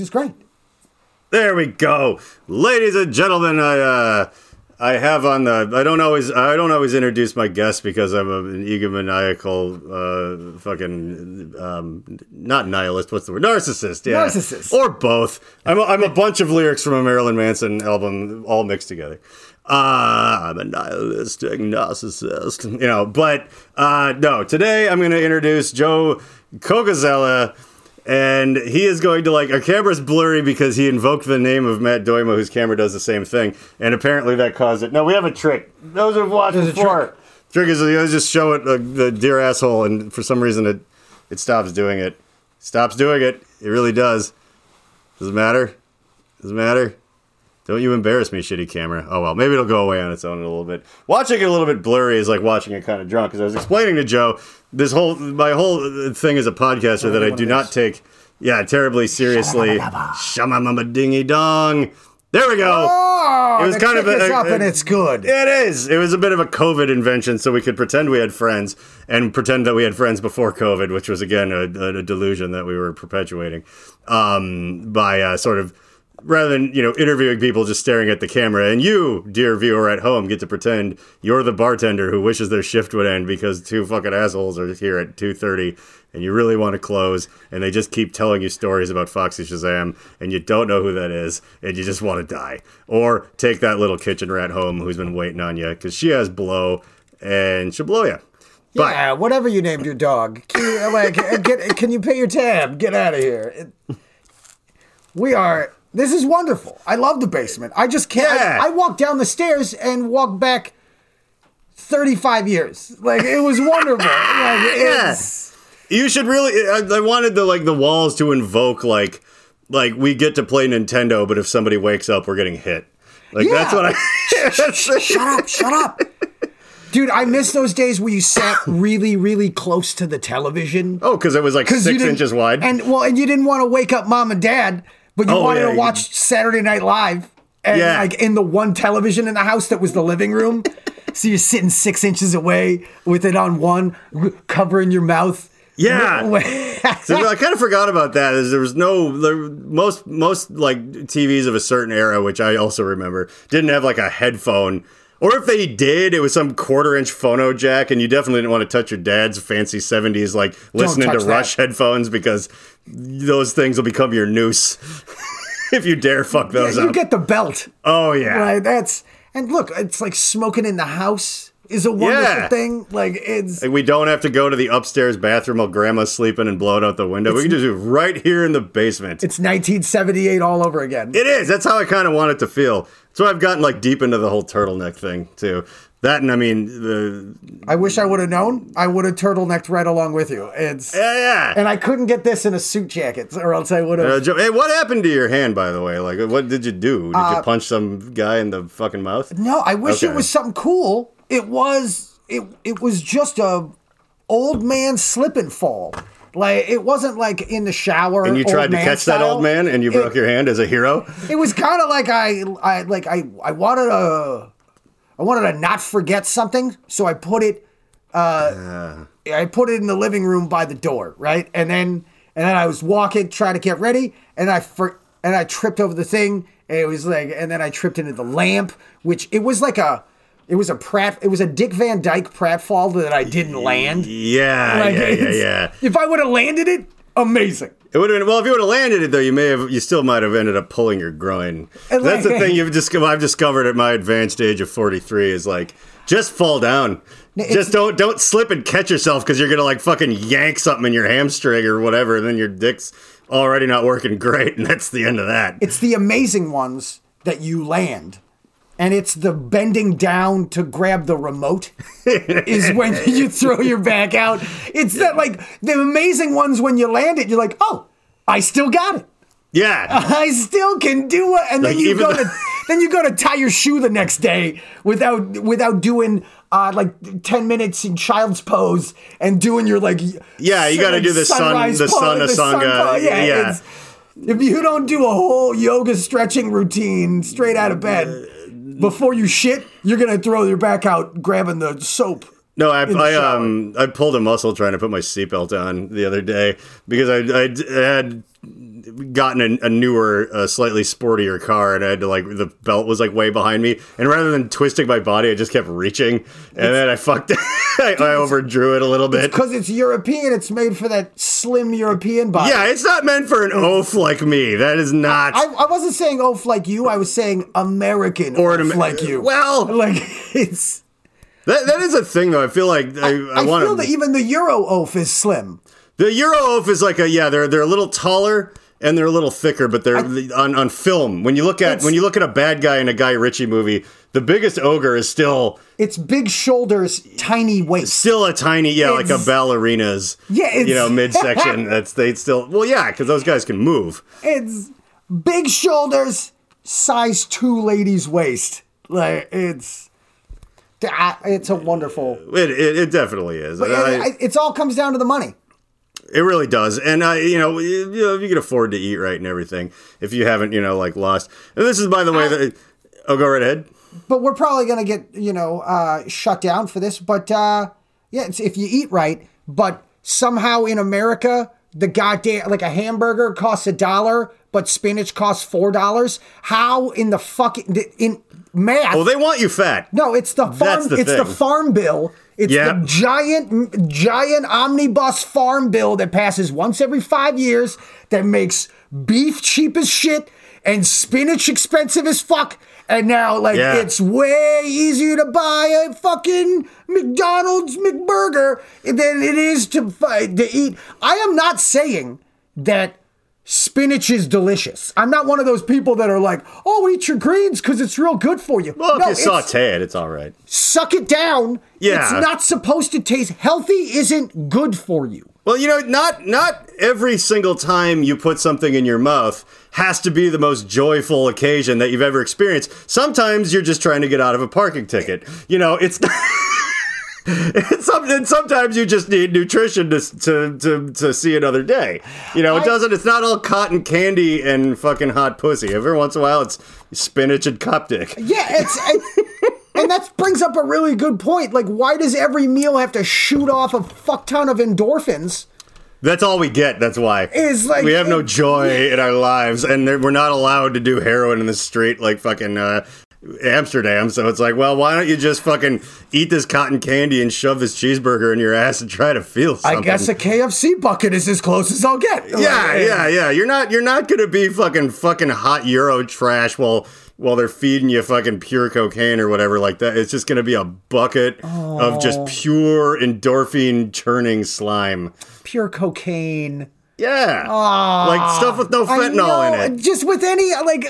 is great. There we go, ladies and gentlemen. I uh, I have on the. I don't always. I don't always introduce my guests because I'm a, an egomaniacal, uh, fucking, um, not nihilist. What's the word? Narcissist. Yeah, Narcissist. or both. I'm a, I'm a bunch of lyrics from a Marilyn Manson album, all mixed together. Uh, I'm a nihilistic narcissist, you know. But uh, no, today I'm going to introduce Joe Cocozzello and he is going to like our camera's blurry because he invoked the name of Matt Doima, whose camera does the same thing, and apparently that caused it. No, we have a trick. Those who've watched There's a before. trick. Trick is you just show it uh, the dear asshole, and for some reason it it stops doing it. Stops doing it. It really does. Does it matter? Does it matter? Don't you embarrass me, shitty camera. Oh well, maybe it'll go away on its own in a little bit. Watching it a little bit blurry is like watching it kind of drunk. Because I was explaining to Joe this whole my whole thing as a podcaster that I do not take yeah terribly seriously. Shamamama dingy dong. There we go. Oh, It was kind of a- up a- and it's good. It is. It was a bit of a COVID invention, so we could pretend we had friends and pretend that we had friends before COVID, which was again a, a delusion that we were perpetuating um, by uh, sort of rather than you know interviewing people just staring at the camera. And you, dear viewer at home, get to pretend you're the bartender who wishes their shift would end because two fucking assholes are here at two thirty. And you really want to close, and they just keep telling you stories about Foxy Shazam, and you don't know who that is, and you just want to die. Or take that little kitchen rat home who's been waiting on you, because she has blow, and she'll blow you. But yeah, whatever you named your dog. Can you, like, get, can you pay your tab? Get out of here. It- we are. This is wonderful. I love the basement. I just can't. Yeah. I, I walked down the stairs and walked back. 35 years. Like, it was wonderful. Like, it's, You should really. I, I wanted the like the walls to invoke like like we get to play Nintendo, but if somebody wakes up, we're getting hit. Like that's what I. shut up, shut up. Dude, I miss those days where you sat really, really close to the television. oh, because it was like six inches wide. And well, and you didn't want to wake up mom and dad, but you Oh, wanted yeah, to watch Saturday Night Live. And Yeah. like in the one television in the house that was the living room. so you're sitting six inches away with it on one, covering your mouth. Yeah. So I kind of forgot about that. Is there was no there, most most like TVs of a certain era, which I also remember, didn't have like a headphone. Or if they did, it was some quarter inch phono jack, and you definitely didn't want to touch your dad's fancy seventies like listening to that. Rush headphones because those things will become your noose if you dare fuck those up. you up. get the belt. oh yeah, Right. That's and look, it's like smoking in the house is a wonderful Yeah. thing. Like it's Like we don't have to go to the upstairs bathroom while grandma's sleeping and blow it out the window. we can just do it right here in the basement. it's 1978 all over again. It is. That's how I kind of want it to feel. So I've gotten like deep into the whole turtleneck thing too. That and I mean the I wish I would have known. I would have turtlenecked right along with you. It's yeah yeah. and I couldn't get this in a suit jacket, or else I would have. Uh, Joe, hey, what happened to your hand, by the way? Like, what did you do? Did Uh, you punch some guy in the fucking mouth? no, I wish Okay. it was something cool. It was. It it was just a old man slip and fall. Like it wasn't like in the shower. And you tried to catch that old man, and you It- broke your hand as a hero. It was kind of like I, I like I, I wanted to, I wanted to not forget something, so I put it, uh, I put it in the living room by the door, right, and then and then I was walking, trying to get ready, and I for and I tripped over the thing, and it was like, and then I tripped into the lamp, which it was like a, it was a Pratt, it was a Dick Van Dyke pratfall that I didn't land. Yeah, Like, yeah, yeah, yeah. If I would have landed it, amazing. It would have been well if you would have landed it though. You may have, you still might have ended up pulling your groin. And That's the thing you've just I've discovered at my advanced age of forty three is like just fall down. Just don't don't slip and catch yourself because you're gonna like fucking yank something in your hamstring or whatever, and then your dick's already not working great, and that's the end of that. It's the amazing ones that you land. And it's the bending down to grab the remote is when you throw your back out. It's that like the amazing ones when you land it, you're like, oh, I still got it. yeah, I still can do it. And Like, then you go though- to then you go to tie your shoe the next day without without doing uh, like ten minutes in child's pose and doing your like Yeah, you gotta do the sun- the sun the sun asanga, pose. Yeah, yeah. if you don't do a whole yoga stretching routine straight out of bed before you shit, you're gonna throw your back out grabbing the soap. No, I, I um I pulled a muscle trying to put my seatbelt on the other day because I, I had gotten a, a newer, uh, slightly sportier car, and I had to like the belt was like way behind me, and rather than twisting my body, I just kept reaching, and then I fucked. I, I overdrew it a little bit. Because it's European, it's made for that slim European body. Yeah, it's not meant for an oaf like me. That is not. I, I wasn't saying oaf like you. I was saying American Or oaf an Amer- like you. Well- like it's. That, that is a thing though. I feel like I, I, I, feel that even the Euro oaf is slim. The Euro oaf is like a yeah, they're they're a little taller and they're a little thicker, but they're on on film. When you look at when you look at a bad guy in a Guy Ritchie movie, the biggest ogre is still It's big shoulders, tiny waist. still a tiny yeah, like a ballerina's Yeah, it's- you know midsection. That's they still well yeah, because those guys can move. It's big shoulders, size two ladies waist. Like it's. It's a wonderful. It it, it definitely is. It, I- it, it's all comes down to the money. It really does, and uh, you know, you, you know, if you can afford to eat right and everything, if you haven't, you know, like lost. And this is, by the way, the, oh, go right ahead. but we're probably gonna get you know uh, shut down for this. But uh, yeah, it's if you eat right. But somehow in America, the goddamn like a hamburger costs a dollar, but spinach costs four dollars. How in the fucking in math? Oh, well, they want you fat. no, it's the farm. The it's the farm bill. It's Yep. the giant, giant omnibus farm bill that passes once every five years that makes beef cheap as shit and spinach expensive as fuck. And now, like, Yeah. it's way easier to buy a fucking McDonald's McBurger than it is to, to eat. I am not saying that spinach is delicious. I'm not one of those people that are like, oh, eat your greens because it's real good for you. Well, if you it's- saute it, it's all right. suck it down. Yeah. It's not supposed to taste healthy isn't good for you. Well, you know, not not every single time you put something in your mouth has to be the most joyful occasion that you've ever experienced. Sometimes you're just trying to get out of a parking ticket. You know, it's it's something. Sometimes you just need nutrition to, to to to see another day. You know, it I- doesn't. It's not all cotton candy and fucking hot pussy. Every once in a while, it's spinach and cupdick. Yeah, it's and, and that brings up a really good point. Like, why does every meal have to shoot off a fuck ton of endorphins? That's all we get. That's why. Is like- we have no joy in our lives, and we're not allowed to do heroin in the street like fucking uh, Amsterdam. So it's like, well, why don't you just fucking eat this cotton candy and shove this cheeseburger in your ass and try to feel something? I guess a KFC bucket is as close as I'll get. yeah, Like, yeah, yeah. You're not you're not gonna be fucking fucking hot Euro trash while while they're feeding you fucking pure cocaine or whatever like that. It's just gonna be a bucket of just oh. pure endorphin churning slime. Pure cocaine. Yeah, like stuff with no ah. I fentanyl in it. Just with any like,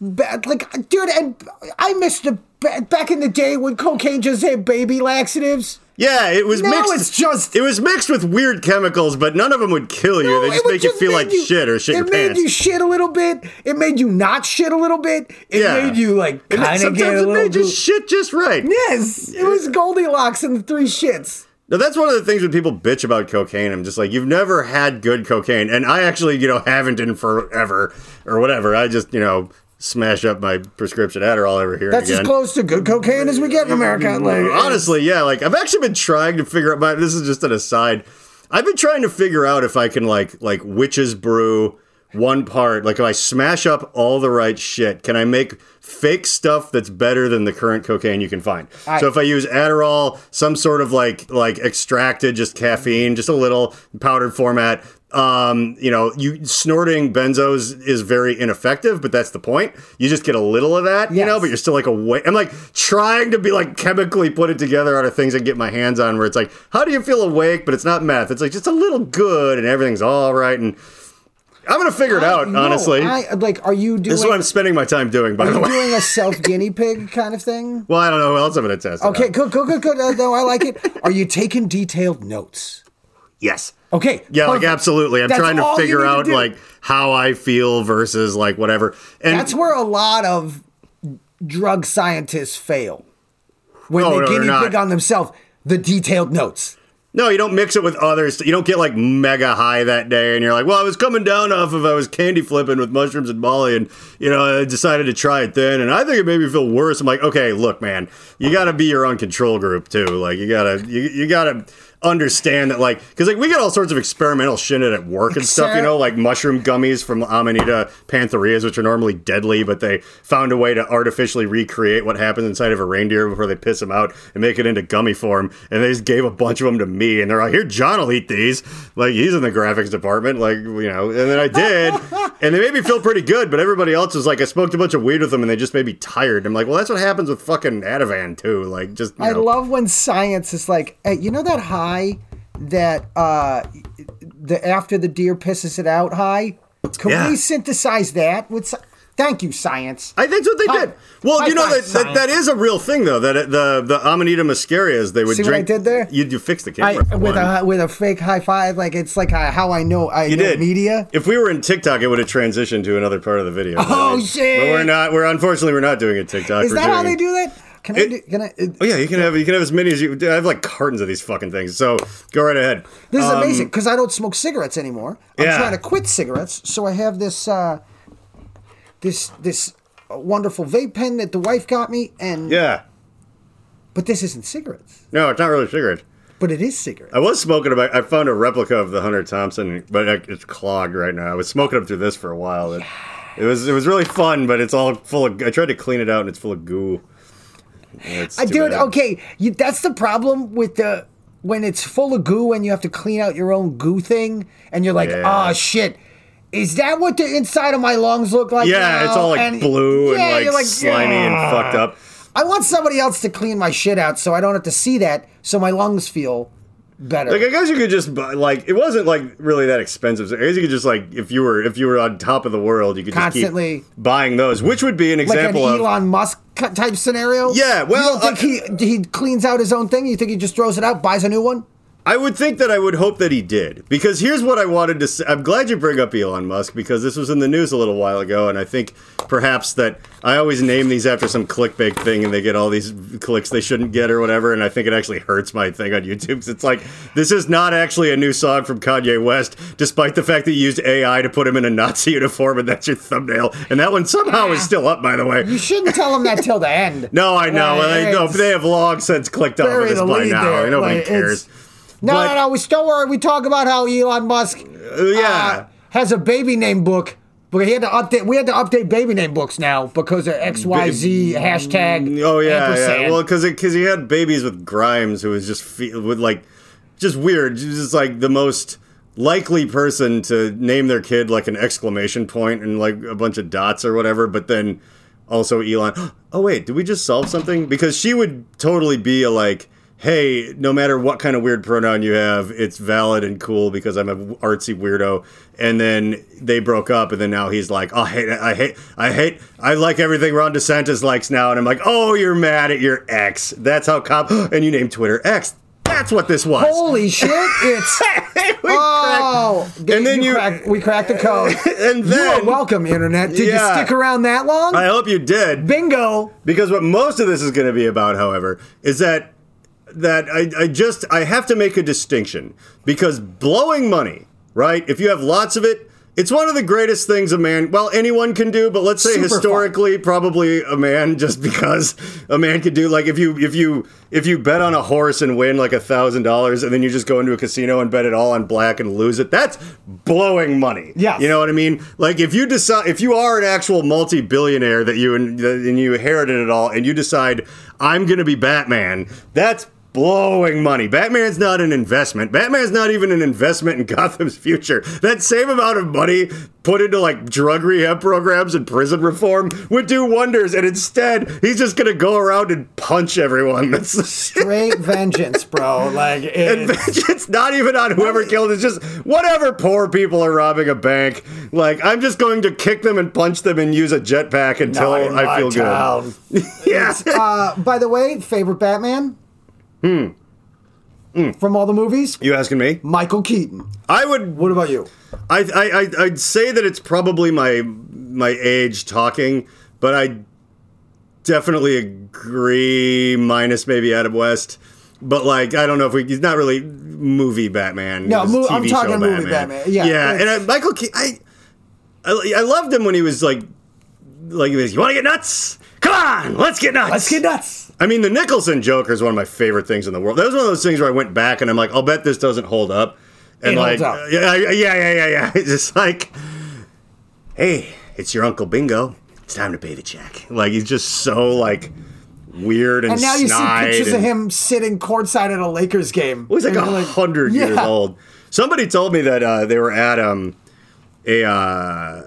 like, dude, and I missed the back in the day when cocaine just had baby laxatives. Yeah, it was Now mixed. it's just- it was mixed with weird chemicals, but none of them would kill you. No, they just make you feel like shit or shit It made pants. you shit a little bit. It made you not shit a little bit. It Yeah. made you like kind of get a it made you shit just right. yes, it was Goldilocks and the three shits. Now that's one of the things when people bitch about cocaine. I'm just like, you've never had good cocaine, and I actually, you know, haven't in forever or whatever. I just, you know, smash up my prescription Adderall every here That's as close to good cocaine as we get in America. Like, Honestly, yeah. Like I've actually been trying to figure out. My, this is just an aside. I've been trying to figure out if I can like like witches brew one part. Like if I smash up all the right shit, can I make fake stuff that's better than the current cocaine you can find? I- so if I use Adderall, some sort of like like extracted just caffeine, just a little powdered format. Um, you know, you snorting benzos is very ineffective, but that's the point. You just get a little of that, you know, but you're still like awake. I'm like trying to be like chemically put it together out of things I get my hands on where it's like, how do you feel awake? But it's not meth. It's like just a little good and everything's all right. And I'm gonna figure it out, No, honestly. I, like, are you doing? this is what I'm spending my time doing, by are the you way. doing a self guinea pig kind of thing? well, I don't know who else I'm gonna test. Okay, good, good, good, good. Uh, no, I like it. Are you taking detailed notes? Yes. Okay. Yeah, like absolutely. I'm That's trying to figure need to out like how I feel versus like whatever. And That's where a lot of drug scientists fail. When Oh, they no, guinea pig on themselves, the detailed notes. No, you don't mix it with others. You don't get like mega high that day, and you're like, "Well, I was coming down off of I was candy flipping with mushrooms and Molly, and you know I decided to try it then, and I think it made me feel worse." I'm like, "Okay, look, man, you got to be your own control group too. Like, you gotta you, you gotta understand that like because like we get all sorts of experimental shit at work and stuff you know like mushroom gummies from amanita pantherias which are normally deadly but they found a way to artificially recreate what happens inside of a reindeer before they piss them out and make it into gummy form and they just gave a bunch of them to me and they're like here john will eat these like he's in the graphics department like you know and then i did and they made me feel pretty good but everybody else was like i smoked a bunch of weed with them and they just made me tired i'm like well that's what happens with fucking ativan too like just I know. love when science is like, hey, you know that high that uh, the after the deer pisses it out high. Can Yeah. we synthesize that with? Thank you, science. I think that's what they High- did. Well, high you know that, that that is a real thing though. That it, the the Amanita muscarias they would See what I drink. did there? You you fixed the camera for with one. a with a fake high five, like it's like a, how I know I you know did media. If we were in TikTok, it would have transitioned to another part of the video. Oh, But shit. But we're not. We're unfortunately we're not doing it TikTok. Is We're that how they do that? Can I? It- Do, can I? It, Oh yeah, you can have you can have as many as you. I have like cartons of these fucking things. So go right ahead. This is Um, amazing because I don't smoke cigarettes anymore. I'm Yeah. trying to quit cigarettes, so I have this uh, this this wonderful vape pen that the wife got me, and Yeah. but this isn't cigarettes, No, it's not really cigarettes. but it is cigarettes. I was smoking about. I found a replica of the Hunter Thompson, but it's clogged right now. I was smoking up through this for a while. It, it was it was really fun, but it's all full of. I tried to clean it out, and it's full of goo. I dude, bad. okay, you, that's the problem with the when it's full of goo and you have to clean out your own goo thing, and you're like, ah, Yeah. oh shit. Is that what the inside of my lungs look like? Yeah, it's all like And- blue yeah, and you're like, slimy and fucked ah. up. I want somebody else to clean my shit out so I don't have to see that, so my lungs feel better. Like I guess you could just buy, like it wasn't like really that expensive. So I guess you could just like if you were if you were on top of the world, you could Constantly. just keep buying those, which would be an example like an of Elon Musk type scenario. Yeah, well, you don't think uh, he he cleans out his own thing? You think he just throws it out, buys a new one? I would think that I would hope that he did. Because here's what I wanted to say. I'm glad you bring up Elon Musk because this was in the news a little while ago. And I think perhaps that I always name these after some clickbait thing and they get all these clicks they shouldn't get or whatever. And I think it actually hurts my thing on YouTube. 'cause it's like, this is not actually a new song from Kanye West, despite the fact that you used AI to put him in a Nazi uniform and that's your thumbnail. And that one somehow is still up, by the way. You shouldn't tell him that till the end. No, I know. They, no, they have long since clicked off of this by now. there, Nobody like, cares. No, But- no, no. We still worry. We talk about how Elon Musk Uh, yeah. uh, has a baby name book. But he had to update. We had to update baby name books now because of X Y Z hashtag. Oh yeah, ampersand. yeah. Well, because because he had babies with Grimes, who was just fe- with like just weird, just like the most likely person to name their kid like an exclamation point and like a bunch of dots or whatever. But then also Elon. Oh wait, did we just solve something? Because she would totally be a like. Hey, no matter what kind of weird pronoun you have, it's valid and cool because I'm a artsy weirdo. And then they broke up, and then now he's like, "Oh, I hate, I hate, I hate, I like everything Ron DeSantis likes now." And I'm like, "Oh, you're mad at your ex? That's how cop." And you name Twitter X. That's what this was. Holy shit! It's We oh, cracked- and then you, cracked, we cracked the code. and you are then welcome, internet. Did Yeah. you stick around that long? I hope you did. Bingo. Because what most of this is going to be about, however, is that that I, I just I have to make a distinction because blowing money, right? If you have lots of it, it's one of the greatest things a man, well, anyone can do, but let's say Super historically, probably a man, just because a man could do. Like if you if you if you bet on a horse and win like a thousand dollars, and then you just go into a casino and bet it all on black and lose it, that's blowing money. Yeah, you know what I mean. Like if you decide if you are an actual multi-billionaire that you and, and you inherited it all, and you decide I'm going to be Batman, that's blowing money. Batman's not an investment. Batman's not even an investment in Gotham's future. That same amount of money put into like drug rehab programs and prison reform would do wonders. And instead, he's just going to go around and punch everyone. That's Straight vengeance, bro. Like it's, it's not even on whoever killed. It's just whatever poor people are robbing a bank. Like I'm just going to kick them and punch them and use a jetpack until I feel town. good. yeah. Uh, by the way, favorite Batman? Hmm. From all the movies, You asking me? Michael Keaton. I would. What about you? I, I, I I'd say that it's probably my my age talking, but I definitely agree. Minus maybe Adam West. but like I don't know if we he's not really movie Batman. No, mo- TV I'm show talking movie Batman. Yeah, yeah, and uh, Michael Keaton, I, I I loved him when he was like like he was, you want to get nuts? Come on, let's get nuts. Let's get nuts. I mean, the Nicholson Joker is one of my favorite things in the world. That was one of those things where I went back and I'm like, I'll bet this doesn't hold up. And It like, up. yeah, yeah, yeah, yeah, yeah. It's just like, hey, it's your Uncle Bingo. It's time to pay the check. Like he's just so like weird and And now you see pictures of and- him sitting courtside at a Lakers game. Well, he's like a hundred years yeah. old. Somebody told me that uh, they were at um, a, uh,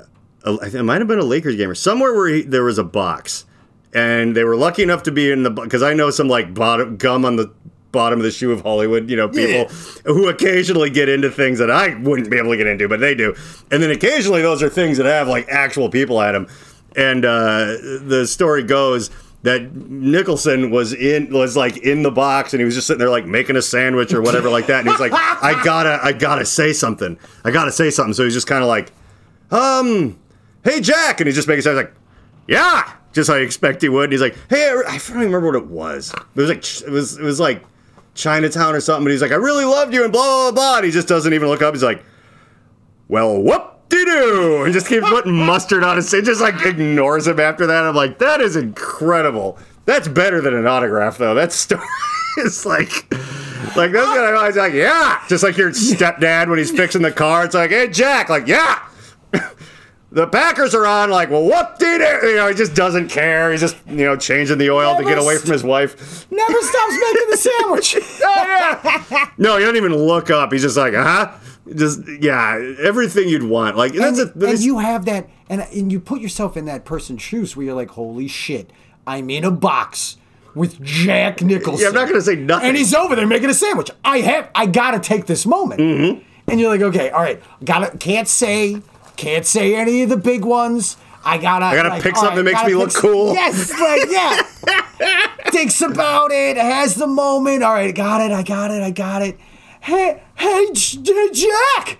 a it might have been a Lakers game or somewhere where he, there was a box, and they were lucky enough to be in the because I know some like bottom gum on the bottom of the shoe of Hollywood, you know, people who occasionally get into things that I wouldn't be able to get into, but they do, and then occasionally those are things that have like actual people at them, and uh, the story goes that Nicholson was in was like in the box and he was just sitting there like making a sandwich or whatever like that. And he's like I gotta I gotta say something. I gotta say something. So he's just kind of like um hey Jack. And he's just making sounds like yeah just like I expect he would and he's like hey I, don't remember what it was it was like it was it was like Chinatown or something but he's like I really loved you and blah blah blah, and he just doesn't even look up he's like well, whoop de doo, and just keeps putting mustard on his face. Just like ignores him after that. I'm like, that is incredible. That's better than an autograph, though. That story is like, like gonna. I like, yeah, just like your stepdad when he's fixing the car. It's like, hey, Jack, like, yeah. The Packers are on, like, well, whoop de doo. You know, he just doesn't care. He's just, you know, changing the oil to get away from his wife. Never stops making the sandwich. Oh, yeah. no, he doesn't even look up. He's just like, huh? Just yeah, everything you'd want. Like that's and, a and you have that, and and you put yourself in that person's shoes where you're like, holy shit, I'm in a box with Jack Nicholson. Yeah, I'm not gonna say nothing. And he's over there making a sandwich. I have, I gotta take this moment. Mm-hmm. And you're like, okay, all right, gotta, can't say, can't say any of the big ones. I gotta, I gotta pick something that makes me look cool. Yes, like yeah. Thinks about it, has the moment. All right, got it, I got it, I got it. Hey, hey, Jack.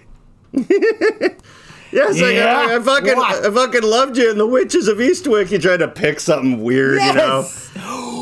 Yes, Yeah. I, I fucking, What? I fucking loved you in the Witches of Eastwick. You tried to pick something weird, you know.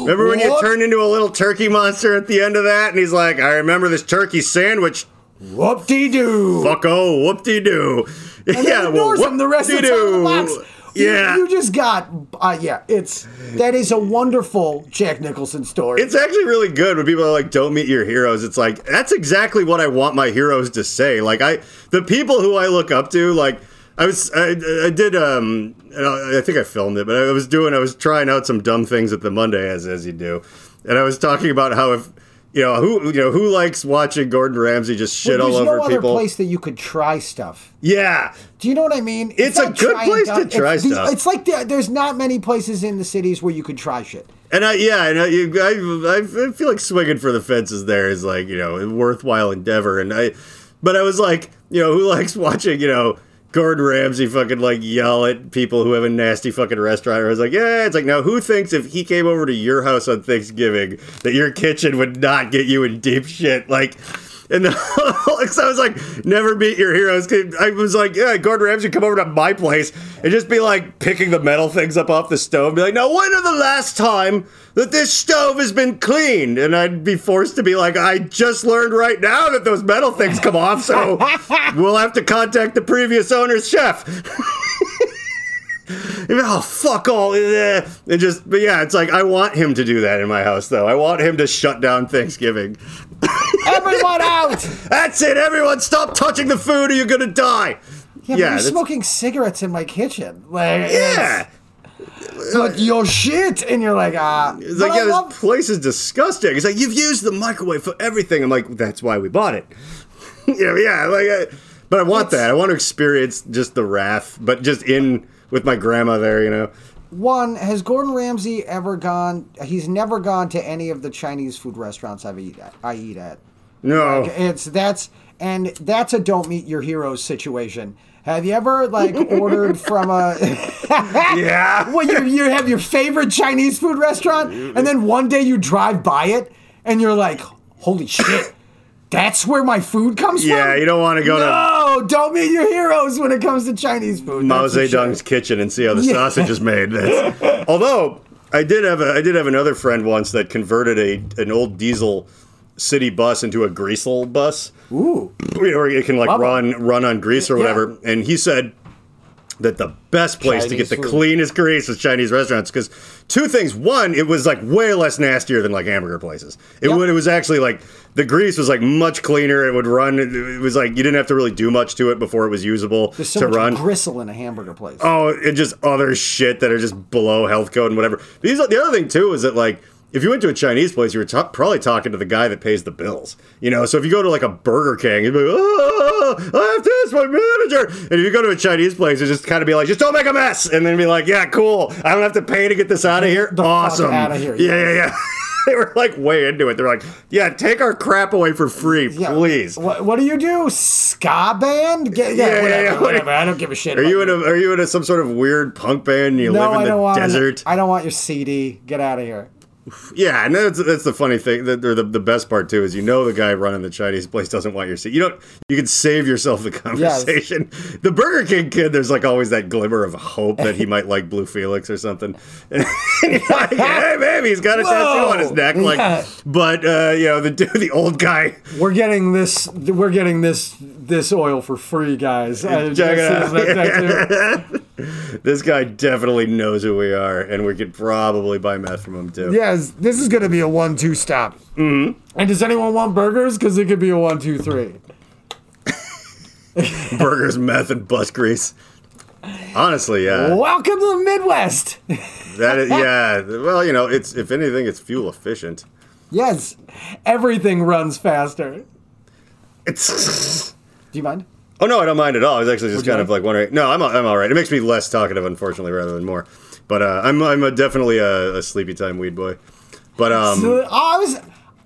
Remember when you turned into a little turkey monster at the end of that? And he's like, I remember this turkey sandwich. Whoop de doo. Fuck oh, whoop de doo. And then Yeah, well, ignores him the rest of the time in the box. whoop-de-doo. You- Yeah. You, just got, uh, yeah, it's, that is a wonderful Jack Nicholson story. It's actually really good when people are like, "Don't meet your heroes." It's like that's exactly what I want my heroes to say. Like I, the people who I look up to, like I was, I, I did, um, I I think I filmed it, but I was doing, I was trying out some dumb things at the Monday as as you do, and I was talking about how if you know who you know who likes watching Gordon Ramsay just shit Well, all over no other people. place that you could try stuff. Yeah, Do you know what I mean? It's a good place to try it's stuff. It's like there, there's not many places in the cities where you could try shit. And I, yeah, and I, I feel like swinging for the fences there is like you know a worthwhile endeavor. And I, but I was like, you know, who likes watching, you know, Gordon Ramsay fucking like yell at people who have a nasty fucking restaurant? I was like, yeah, it's like now who thinks if he came over to your house on Thanksgiving that your kitchen would not get you in deep shit? Like. And the, I was like, never meet your heroes. I was like, yeah, Gordon Ramsay come over to my place and just be like picking the metal things up off the stove. Be like, now when are the last time that this stove has been cleaned? And I'd be forced to be like, I just learned right now that those metal things come off, so we'll have to contact the previous owner's chef. oh fuck all and just but yeah it's like i want him to do that in my house though i want him to shut down thanksgiving Everyone out! that's it everyone stop touching the food or you're gonna die Yeah, but you're smoking cigarettes in my kitchen. Like, yeah like your shit, and you're like, ah. it's like I yeah this love- place is disgusting it's like you've used the microwave for everything i'm like that's why we bought it you know yeah like I, but i want It's- that i want to experience just the wrath but just in with my grandma there you know One, has Gordon Ramsay ever gone? He's never gone to any of the Chinese food restaurants I've eat at. I eat at. No It's that's and that's a don't meet your heroes situation. Have you ever like ordered from a? yeah well, you you have your favorite Chinese food restaurant, and then one day you drive by it, and you're like, "Holy shit, that's where my food comes from." yeah you don't want to go to No, don't meet your heroes when it comes to Chinese food. Mao That's for sure. Zedong's kitchen and see how the Yeah. sausage is made. That's, although I did have a I did have another friend once that converted a an old diesel city bus into a greasel bus. Ooh. You know, where it can like Love it. run run on grease or Yeah. whatever. And he said that the best place to get the food. cleanest grease was Chinese restaurants because two things. One, it was like way less nastier than like hamburger places. It Yep. would it was actually like the grease was like much cleaner. It would run. It, it was like you didn't have to really do much to it before it was usable There's so to much run. gristle in a hamburger place. Oh, and just other shit that are just below health code and whatever. These the other thing too is that like if you went to a Chinese place, you were ta- probably talking to the guy that pays the bills. You know, so if you go to like a Burger King, you'd be like, oh, I have this, my manager. And if you go to a Chinese place, you just kind of be like, just don't make a mess, and then be like, yeah, cool. I don't have to pay to get this out of here. The awesome. outta here, Yeah, yeah, yeah. they were like way into it. They're like, yeah, take our crap away for free, Yeah. please. What, what do you do? Ska band? Get, yeah, Yeah, yeah, whatever, yeah. whatever. I don't give a shit. Are you in a are you in a, some sort of weird punk band and you No, live in I the don't want. desert? I don't want your CD. Get out of here. Yeah, and that's that's the funny thing. That, or the, the best part too is you know the guy running the Chinese place doesn't want your seat. You don't. You can save yourself the conversation. The Burger King kid, there's like always that glimmer of hope that he might like Blue Felix or something. And you're like, hey, maybe he's got a tattoo on his neck. Like, Yeah. but uh, you know the the old guy. We're getting this. We're getting this. This oil for free, guys. Check it out. See that tattoo. This guy definitely knows who we are, and we could probably buy meth from him too. Yes, this is going to be a one-two stop. Mm-hmm. And does anyone want burgers? Because it could be a one-two-three. Burgers, meth, and bus grease. Honestly, yeah. Welcome to the Midwest. That is, yeah. Well, you know, it's if anything, it's fuel efficient. yes, everything runs faster. It's. Do you mind? Oh no, I don't mind at all. I was actually just kind of like? wondering. No, I'm I'm all right. It makes me less talkative, unfortunately, rather than more. But uh, I'm I'm a, definitely a, a sleepy time weed boy. But um, So, I was.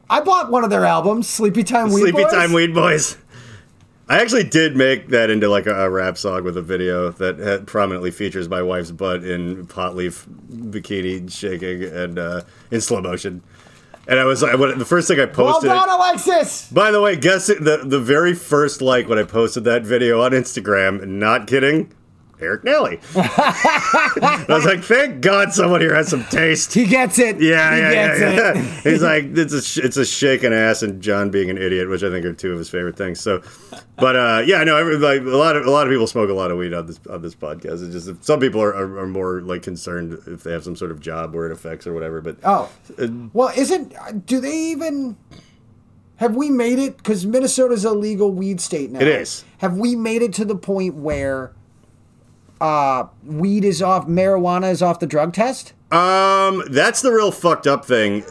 I bought one of their albums, Sleepy Time Weed sleepy Boys. time weed boys. I actually did make that into like a, a rap song with a video that had, prominently features my wife's butt in pot leaf bikini shaking and uh, in slow motion. And I was like, what, the first thing I posted. Well done, Alexis. By the way, guess it, the the very first like when I posted that video on Instagram, not kidding, Eric Nelly. I was like, thank God someone here has some taste. He gets it. Yeah, he yeah, gets yeah, it. He's like, it's a sh- it's a shaking ass and John being an idiot, which I think are two of his favorite things. So, but uh, yeah, no, every, like a lot of a lot of people smoke a lot of weed on this on this podcast. It's just some people are, are, are more like concerned if they have some sort of job where it affects or whatever. But Oh, well, isn't? Do they even? Have we made it? Because Minnesota's a legal weed state now. It is. Have we made it to the point where uh, weed is off, marijuana is off the drug test? Um, that's the real fucked up thing.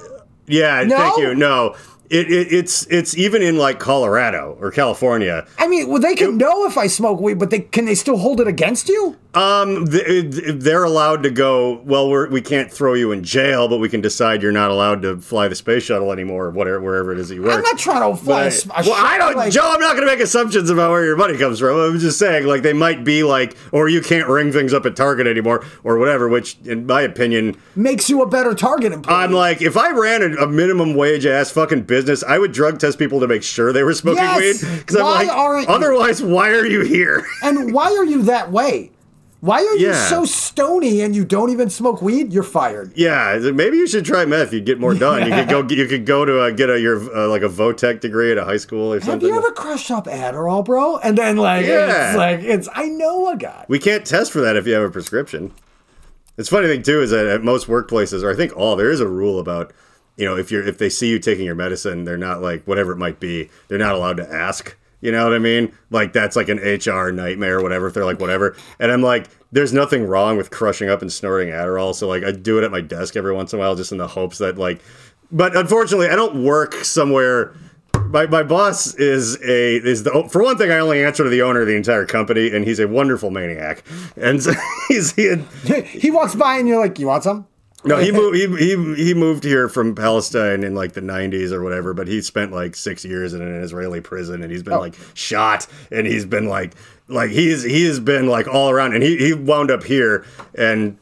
Yeah, No? thank you. No, it, it it's it's even in like Colorado or California. I mean, well, they can know if I smoke weed, but they can they still hold it against you? Um, they're allowed to go. Well, we're, we can't throw you in jail, but we can decide you're not allowed to fly the space shuttle anymore, whatever wherever it is that you work. I'm not trying to fly. a But- s- a well, I don't, like- Joe. I'm not going to make assumptions about where your money comes from. I'm just saying, like they might be like, or you can't ring things up at Target anymore, or whatever. Which, in my opinion, makes you a better target employee. I'm like, if I ran a, a minimum wage ass fucking business, I would drug test people to make sure they were smoking Yes! weed. Because I'm like, aren't you? otherwise, why are you here? and why are you that way? Why are you so stony and you don't even smoke weed? You're fired. yeah, maybe you should try meth. You'd get more done. You could go. You could go to uh, get a your uh, like a Votech degree at a high school or Have something. you ever crushed up Adderall, bro? And then like Yeah. it's like it's I know a guy. We can't test for that if you have a prescription. It's funny thing too is that at most workplaces, or I think all, there is a rule about you know if you're if they see you taking your medicine, they're not like whatever it might be, they're not allowed to ask. You know what I mean? Like that's like an HR nightmare or whatever. If they're like whatever, and I'm like, there's nothing wrong with crushing up and snorting Adderall. So like I do it at my desk every once in a while, just in the hopes that like. But unfortunately, I don't work somewhere my, my boss is a is the oh, for one thing I only answer to the owner of the entire company and he's a wonderful maniac and so he's he had, he walks by and you're like, you want some? No he moved he, he he moved here from Palestine in like the 90s or whatever but he spent like 6 years in an Israeli prison and he's been oh. like shot and he's been like like he's he has been like all around and he he wound up here and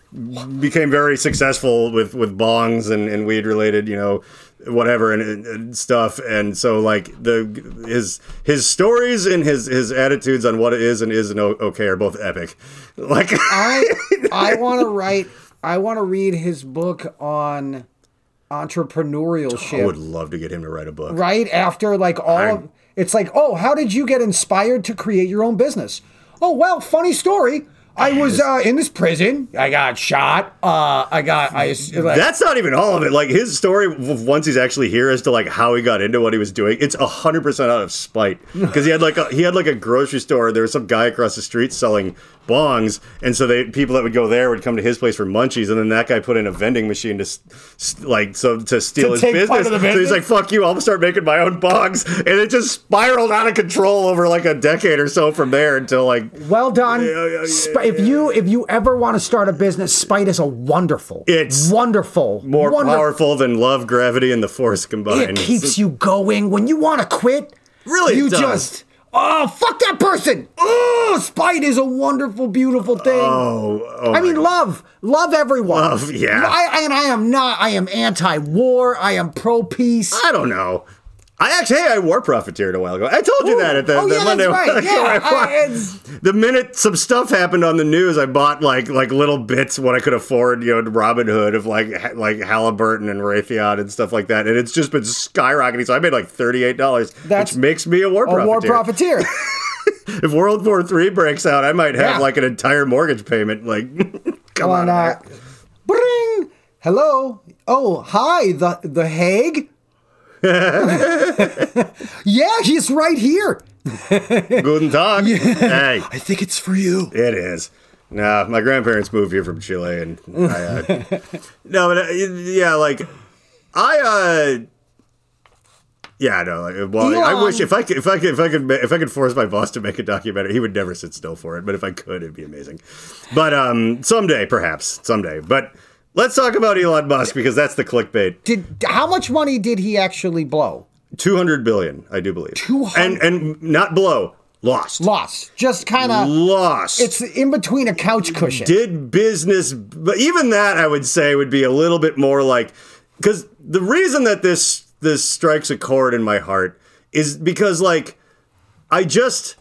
became very successful with with bongs and, and weed related you know whatever and, and, and stuff. And so like the his his stories and his his attitudes on what it is and isn't okay are both epic. Like I I want to write. I want to read his book on entrepreneurial I would love to get him to write a book. right? After like all of, it's like oh how did you get inspired to create your own business? Oh well funny story. I was uh, in this prison. I got shot. Uh, i got i like, That's not even all of it. Like his story, once he's actually here, as to like how he got into what he was doing, it's hundred percent out of spite. Because he had like a, he had like a grocery store. There was some guy across the street selling bongs, and so they people that would go there would come to his place for munchies, and then that guy put in a vending machine to like so to steal To his business. So he's like, "Fuck you! I'll start making my own bongs," and it just spiraled out of control over like a decade or so from there until like well done Yeah, yeah, yeah, Sp- if you if you ever want to start a business spite is a wonderful It's wonderful more wonderful. powerful than love, gravity, and the force combined. it keeps you going when you want to quit Really, it you does. just oh fuck that person oh spite is a wonderful beautiful thing Oh, oh I mean, love, love everyone. Love, yeah. I, and I am not. I am anti-war. I am pro-peace. I don't know. I actually, hey, I war profiteered a while ago. I told you that at the, oh the yeah, Monday. that's right. Yeah, I- the minute some stuff happened on the news, I bought like like little bits what I could afford, you know, Robinhood of like like Halliburton and Raytheon and stuff like that, and it's just been skyrocketing. So I made like thirty eight dollars, which makes me a war a war profiteer. profiteer. if World War Three breaks out, I might have Yeah. like an entire mortgage payment. Like, come on, on, uh, bring. Hello. Oh, hi. The the Hague. yeah, he's right here. Guten Tag. Hey. I think it's for you. It is. No, my grandparents moved here from Chile, and I, uh, no, but uh, yeah, like I, uh, yeah, no, like, well, I wish if I could, if I could, if I could, if I could force my boss to make a documentary, he would never sit still for it. But if I could, it'd be amazing. But um, someday, perhaps someday. But let's talk about Elon Musk because that's the clickbait. Did how much money did he actually blow? Two hundred billion, I do believe. 200 and and not blow, lost, Lost. Just kind of. lost. It's in between a couch cushion. did business but even that i would say would be a little bit more like because the reason that this this strikes a chord in my heart is because like i just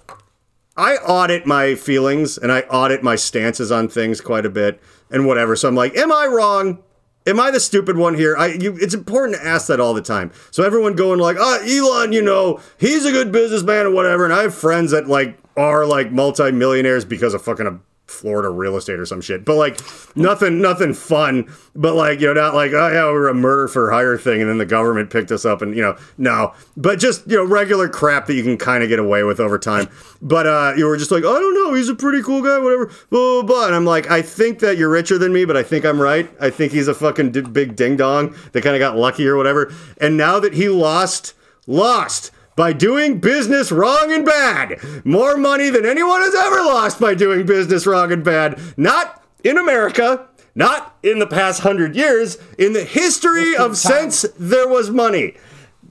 i audit my feelings and i audit my stances on things quite a bit and whatever so i'm like am i wrong Am I the stupid one here? I you, it's important to ask that all the time. So everyone going like, "Oh, Elon, you know, he's a good businessman or whatever." And I have friends that like are like multimillionaires because of fucking a Florida real estate or some shit. But like nothing, nothing fun. But like you know, not like oh yeah, we were a murder for hire thing, and then the government picked us up, and you know, no. But just you know, regular crap that you can kind of get away with over time. But uh, you were just like, I don't know, he's a pretty cool guy, whatever. Blah blah blah. And I'm like, I think that you're richer than me, but I think I'm right. I think he's a fucking big ding dong that kind of got lucky or whatever. And now that he lost, lost by doing business wrong and bad. More money than anyone has ever lost by doing business wrong and bad. Not in America, not in the past hundred years, in the history of since there was money.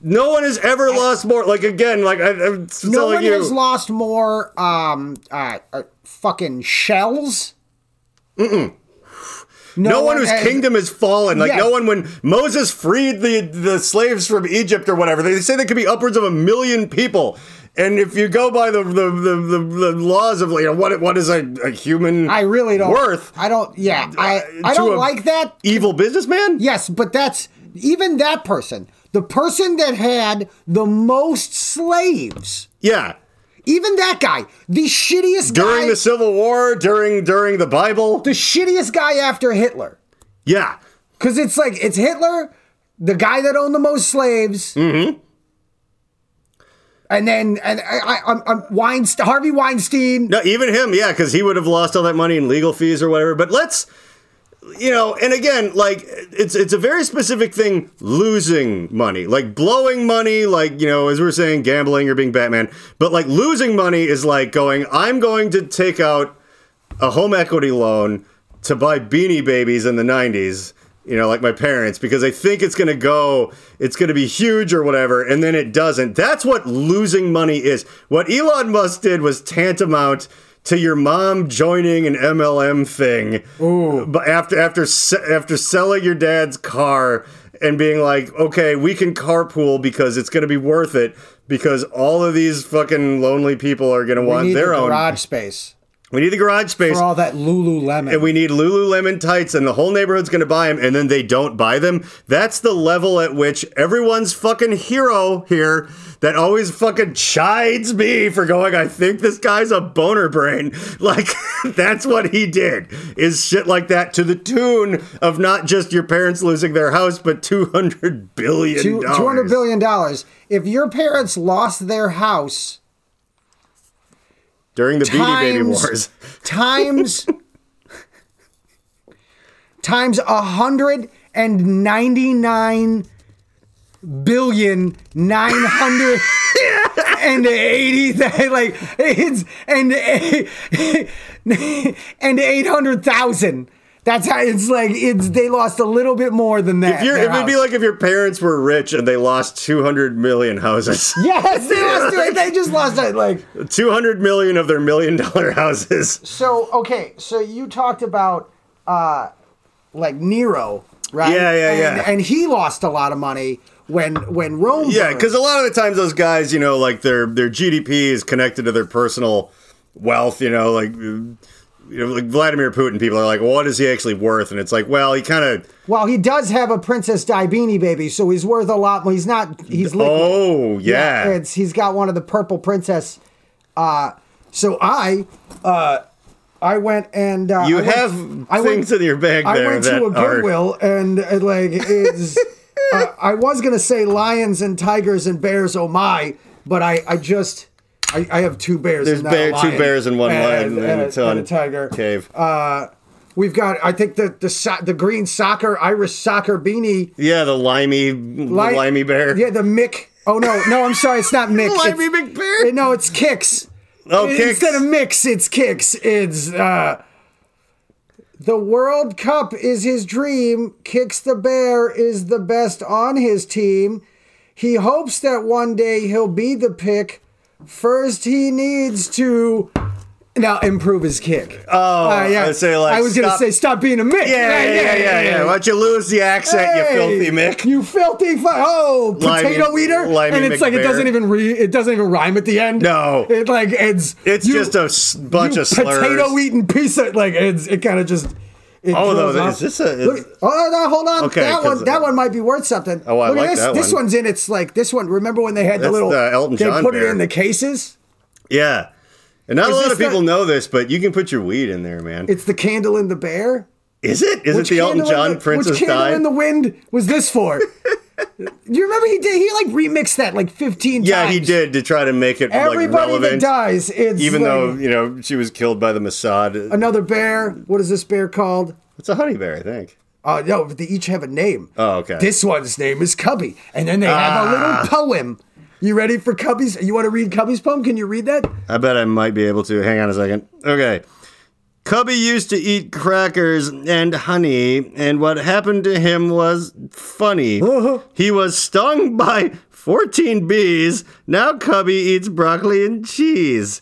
No one has ever lost more. Like again, like I, I'm no one you, has lost more um uh, uh fucking shells. Mm-mm. No, one whose has- kingdom has fallen. Like Yes. no one when Moses freed the the slaves from Egypt or whatever. They say there could be upwards of a million people. And if you go by the the, the, the, the laws of you know what what is a, a human I really don't worth I don't. Yeah, uh, I I don't like that. evil businessman? Yes, but that's even that person, the person that had the most slaves. Yeah. Even that guy, the shittiest guy. During guy, the Civil War, during during the Bible. the shittiest guy after Hitler. Yeah. Because it's like it's Hitler, the guy that owned the most slaves. Mm-hmm. And then and I, I, I'm, I'm Weinstein, Harvey Weinstein. No, even him, yeah, because he would have lost all that money in legal fees or whatever. But let's, you know, and again, like it's it's a very specific thing. Losing money, like blowing money, like you know, as we are saying, gambling or being Batman. But like losing money is like going. I'm going to take out a home equity loan to buy Beanie Babies in the '90s. You know, like my parents, because I think it's to go, it's to be huge or whatever, and then it doesn't. That's what losing money is. What Elon Musk did was tantamount to your mom joining an MLM thing, but after after after selling your dad's car and being like, okay, we can carpool because it's going to be worth it because all of these fucking lonely people are going to want their the own garage space. We need the garage space. for all that Lululemon. and we need Lululemon tights, and the whole neighborhood's going to buy them, and then they don't buy them. That's the level at which everyone's fucking hero here that always fucking chides me for going, I think this guy's a boner brain. Like, that's what he did, is shit like that to the tune of not just your parents losing their house, but two hundred billion dollars. Two hundred billion dollars. If your parents lost their house During the Beanie Baby Wars. times, times a hundred and ninety-nine billion nine hundred and eighty like it's and and eight hundred thousand. That's how it's like. It's they lost a little bit more than that. If you're, it would be like if your parents were rich and they lost 200 million houses. yes, they lost. it. They just lost. Like 200 million of their million dollar houses. so. Okay, so you talked about uh, like Nero, right? Yeah, yeah, and, yeah. And he lost a lot of money when when Rome. Yeah, because a lot of the times those guys, you know, like their their GDP is connected to their personal wealth. You know, like you know, like Vladimir Putin. People are like, well, what is he actually worth? And it's like, well, he kind of. well, he does have a Princess Di baby, so he's worth a lot. more. He's not. He's liquid. Oh yeah. it's he's got one of the purple princess. Uh, so I, uh, I went and uh, you I went- have I things went, in your bag I went to a are. Goodwill and uh, like it's. uh, I was gonna say lions and tigers and bears. Oh my! But I, I just. I, I have two bears. There's and bear- a two bears and one lion and it's on a tiger. Cave. Uh, we've got. I think the the so- the green soccer Irish soccer beanie. yeah, the limey, Li- limey bear. Yeah, the Mick. Oh no, no, I'm sorry, it's not Mick. Limey It's- McBear? No, it's Kicks. Oh, I- Kicks. Instead of Mix, it's Kicks. It's uh the World Cup is his dream. Kicks the Bear is the best on his team. He hopes that one day he'll be the pick. First, he needs to now improve his kick. Oh, Uh, I'd say, like, I was gonna say stop being a Mick. Yeah, yeah, yeah, yeah, yeah. Why don't you lose the accent, you filthy Mick? You filthy fu- oh Limey- potato eater, limey and it's like it doesn't even re it doesn't even rhyme at the end. No. it like it's It's you- just a s- bunch of slurs. potato eating piece of like it's it kind of just. It Oh, no, is this a- is- Look, oh no, hold on. Okay, that one that uh, one might be worth something. Oh, I Look like this. that This one's in. It's like this one. Remember when they had the little the Elton they John put it in the cases. Yeah. And not Is a lot of people the- know this, but you can put your weed in there, man. It's the candle in the bear. Is it? Is Which it the Elton John the- Princess Which candle Died? in the wind was this for? you remember he did? He like remixed that like fifteen yeah, times. he did to try to make it like Everybody that dies, it's even like though you know she was killed by the Mossad. another bear. What is this bear called? It's a honey bear, I think. Uh, no, but they each have a name. Oh, okay. This one's name is Cubby, and then they have a little poem. You ready for Cubby's? You want to read Cubby's poem? Can you read that? I bet I might be able to. Hang on a second. Okay. Cubby used to eat crackers and honey, and what happened to him was funny. Uh-huh. He was stung by 14 bees. Now Cubby eats broccoli and cheese.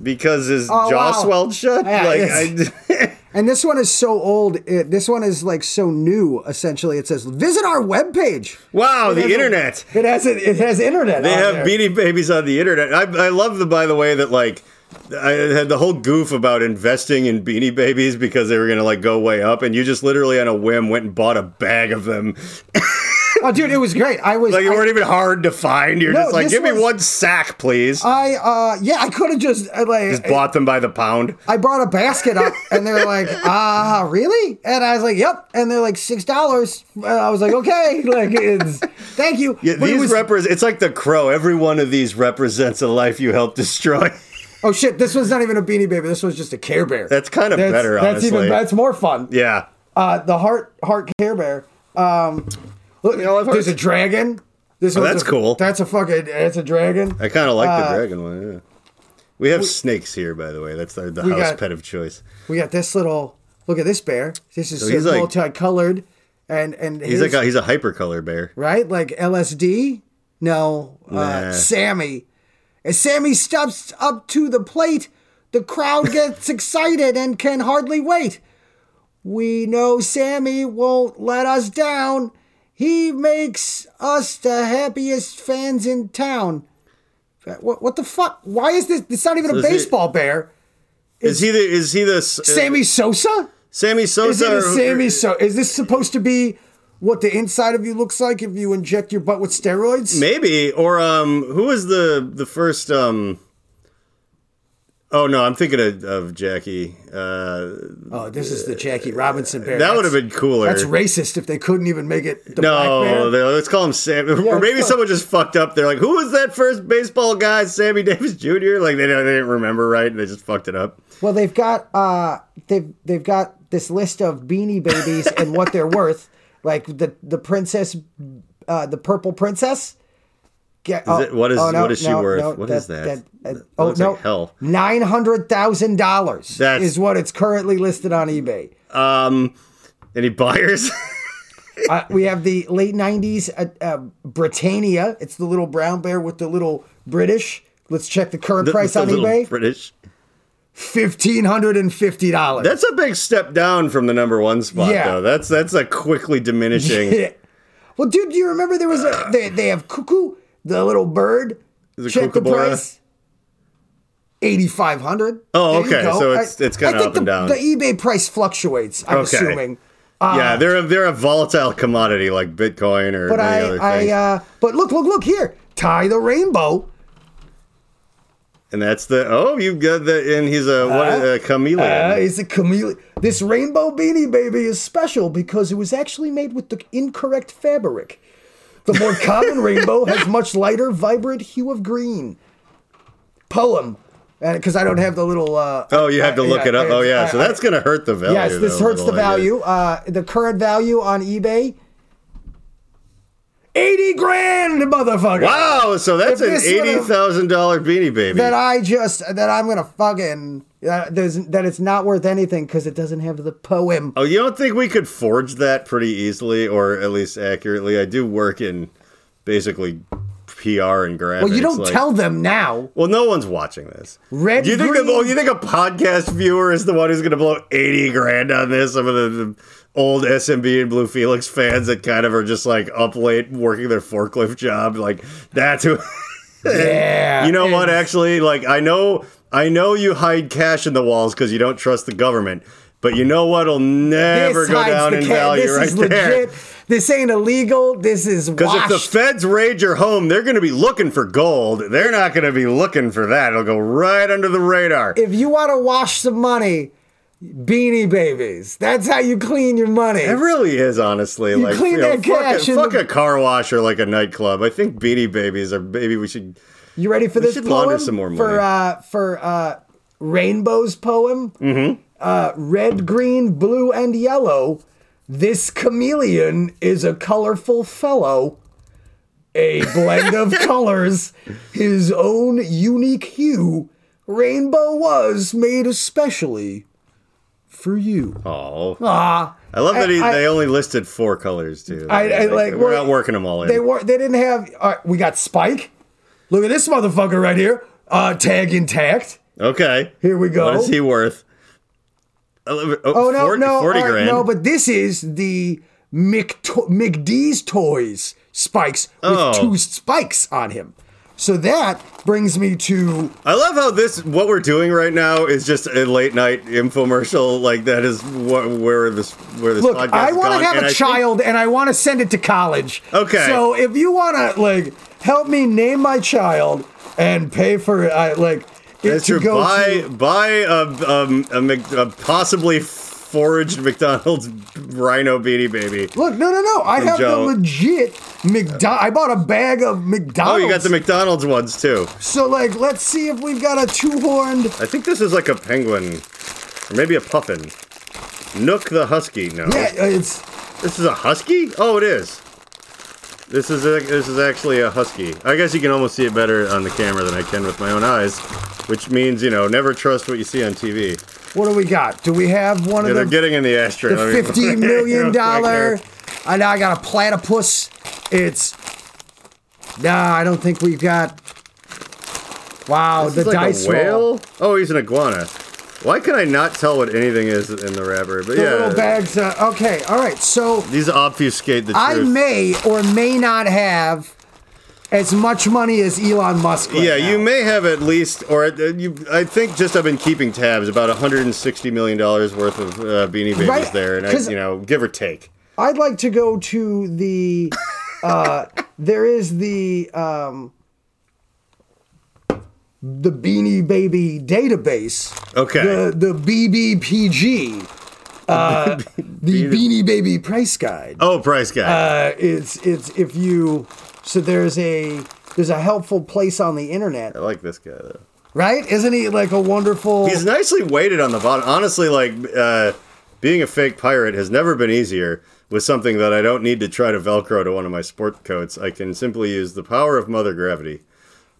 Because his Oh, jaw wow. swelled shut? Yeah, like. I, And this one is so old. It, this one is like so new. Essentially, it says visit our webpage. wow, It the has a- internet. It has it. It has internet. They have there. Beanie Babies on the internet. I, I love the, by the way, that like I had the whole goof about investing in Beanie Babies because they were gonna like go way up, and you just literally on a whim went and bought a bag of them. Oh, dude, it was great. I was. Like they I, weren't even hard to find. You're No, just like, give me one sack, please. I uh yeah, I could have just uh, like just bought them by the pound. I brought a basket up and they're like, ah, really? And I was like, yep. And they're like six dollars. I was like, okay, like it's thank you. Yeah, But it these was- represent. It's like the crow. Every one of these represents a life you helped destroy. Oh shit, this was not even a beanie baby. This was just a Care Bear. That's kind of That's- better, That's honestly. even that's more fun. yeah. Uh, the heart heart Care Bear. Um, look, know, I've heard- there's a dragon. This Oh, that's a- cool. That's a fucking. That's a dragon. I kind of like Uh, the dragon one. Yeah. We have snakes here, by the way. That's the, the house got- pet of choice. We got this little. Look at this bear. This is So he's like- multicolored, and and He's his- like a, he's a hypercolor bear. right? Like LSD? No, uh, Sammy. As Sammy steps up to the plate, the crowd gets excited and can hardly wait. We know Sammy won't let us down. He makes us the happiest fans in town. What, what the fuck? Why is this? It's not even a is it- baseball bear. Is he the? Is he the? uh, Sammy Sosa? Sammy Sosa. Is it a or- Sammy So? Is this supposed to be what the inside of you looks like if you inject your butt with steroids? Maybe or um, who was the the first um? Oh no, I'm thinking of, of Jackie. Uh, Oh, this is the Jackie Robinson bear. that would have been cooler. That's racist if they couldn't even make it the black no, bear. they- let's call him Sam. or maybe someone just fucked up. They're like, "Who was that first baseball guy, Sammy Davis Jr.?" Like they, they didn't remember right, and they just fucked it up. Well, they've got uh, they've they've got this list of Beanie Babies and what they're worth. Like the the princess, uh, the purple princess. Get, oh, it- what is- what is she worth? What What is is that? uh, That oh no, like hell. nine hundred thousand dollars is what it's currently listed on eBay. Um, any buyers? Uh, we have the late '90s uh, uh, Britannia. It's the little brown bear with the little British. Let's check the current price The on little eBay. British. Fifteen hundred and fifty dollars. That's a big step down from the number one spot, Yeah. though. That's that's a quickly diminishing. Yeah. Well, dude, do you remember there was a they, they have cuckoo, the little bird. Is it Check the price. Eighty five hundred. Oh, okay, so it's- it's kinda up the, and down. The eBay price fluctuates. I'm Okay. assuming. yeah, they're a, they're a volatile commodity like Bitcoin or Uh, But I, I, uh, but look, look, look here. Tie the Rainbow. And that's the oh, you've got the and he's a what Uh, a chameleon. Uh, it's a chameleon. This rainbow beanie baby is special because it was actually made with the incorrect fabric. The more common rainbow has much lighter, vibrant hue of green. Poem. Because I don't have the little. Uh, oh, you have to uh, look it up. Oh, yeah. So that's going to hurt the value. Yes, this though, hurts the little, I guess. value. Uh, the current value on eBay 80 grand, motherfucker. Wow, so that's an this eighty would've- thousand dollar beanie baby. That I just, that I'm going to fucking, uh, that it's not worth anything because it doesn't have the poem. oh, you don't think we could forge that pretty easily, or at least accurately? I do work in basically PR and graphics. Well, you don't like- tell them now. Well, no one's watching this. Red, Do you think green- that, oh, you think a podcast viewer is the one who's going to blow eighty grand on this? Some of the, the old SMB and Blue Felix fans that kind of are just like up late working their forklift job, like that's who. Yeah. you know what? Actually, like I know, I know you hide cash in the walls because you don't trust the government. But you know what'll never this go down in ca- value This right is there. legit. This ain't illegal. This is Because if the feds raid your home, they're going to be looking for gold. They're not going to be looking for that. It'll go right under the radar. if you want to wash some money, Beanie Babies. That's how you clean your money. It really is, honestly. like clean know, that fuck, cash a, fuck the- a car wash or like a nightclub. I think Beanie Babies are. Maybe we should. You ready for We this should poem? launder some more For money. uh for uh Rainbow's poem. Mm-hmm. Uh red, green, blue, and yellow. This chameleon is a colorful fellow. A blend of colors, his own unique hue. Rainbow was made especially for you. Oh, Ah, I love that he, I- they only listed four colors too. I, I like. we're well, not working them all in. They were. They didn't have. All right, we got Spike. Look at this motherfucker right here. Uh, tag intact. okay, Here we go. What is he worth? Oh, Oh no, 40, no, 40 all right, grand. no. But this is the McDee's toys spikes with Oh. two spikes on him. So that brings me to I love how this what we're doing right now is just a late night infomercial. Like that is what where this where this look. I want to have and a I think- child, and I want to send it to college. Okay. So if you want to like help me name my child and pay for uh, like it That's to true. go Buy to buy a, um, a, a possibly foraged McDonald's Rhino Beanie Baby. Look, no, no, no. I have Joe. the legit McDonald's. I bought a bag of McDonald's. Oh, you got the McDonald's ones too. So, like, let's see if we've got a two-horned. I think this is like a penguin, or maybe a puffin. Nook the husky. No, Yeah, it's this is a husky. Oh, it is. This is a, this is actually a husky. I guess you can almost see it better on the camera than I can with my own eyes, which means you know never trust what you see on TV. What do we got? Do we have one Yeah, of they're getting in the ashtray. the Let me- fifty real million quick dollar? here. I now I got a platypus. It's nah. I don't think we've got. Wow, This the is like dice a roll. whale. Oh, he's an iguana. Why can I not tell what anything is in the wrapper? But The yeah, little bags. Uh, okay, all right. So these obfuscate the Truth. I may or may not have as much money as Elon Musk. right Yeah, now. you may have at least, or uh, you, I think just I've been keeping tabs about 160 million dollars worth of uh, Beanie Babies Right, there, and I, you know, give or take. I'd like to go to the. Uh, there is the um, the Beanie Baby database. Okay. The the BBPG. Uh, the Beanie Baby price guide. Oh, price Guide. Uh, it's it's if you so there's a there's a helpful place on the internet, I like this guy though. right? Isn't he like a wonderful? He's nicely weighted on the bottom. Honestly, like uh, being a fake pirate has never been easier. With something that I don't need to try to Velcro to one of my sport coats, I can simply use the power of Mother Gravity.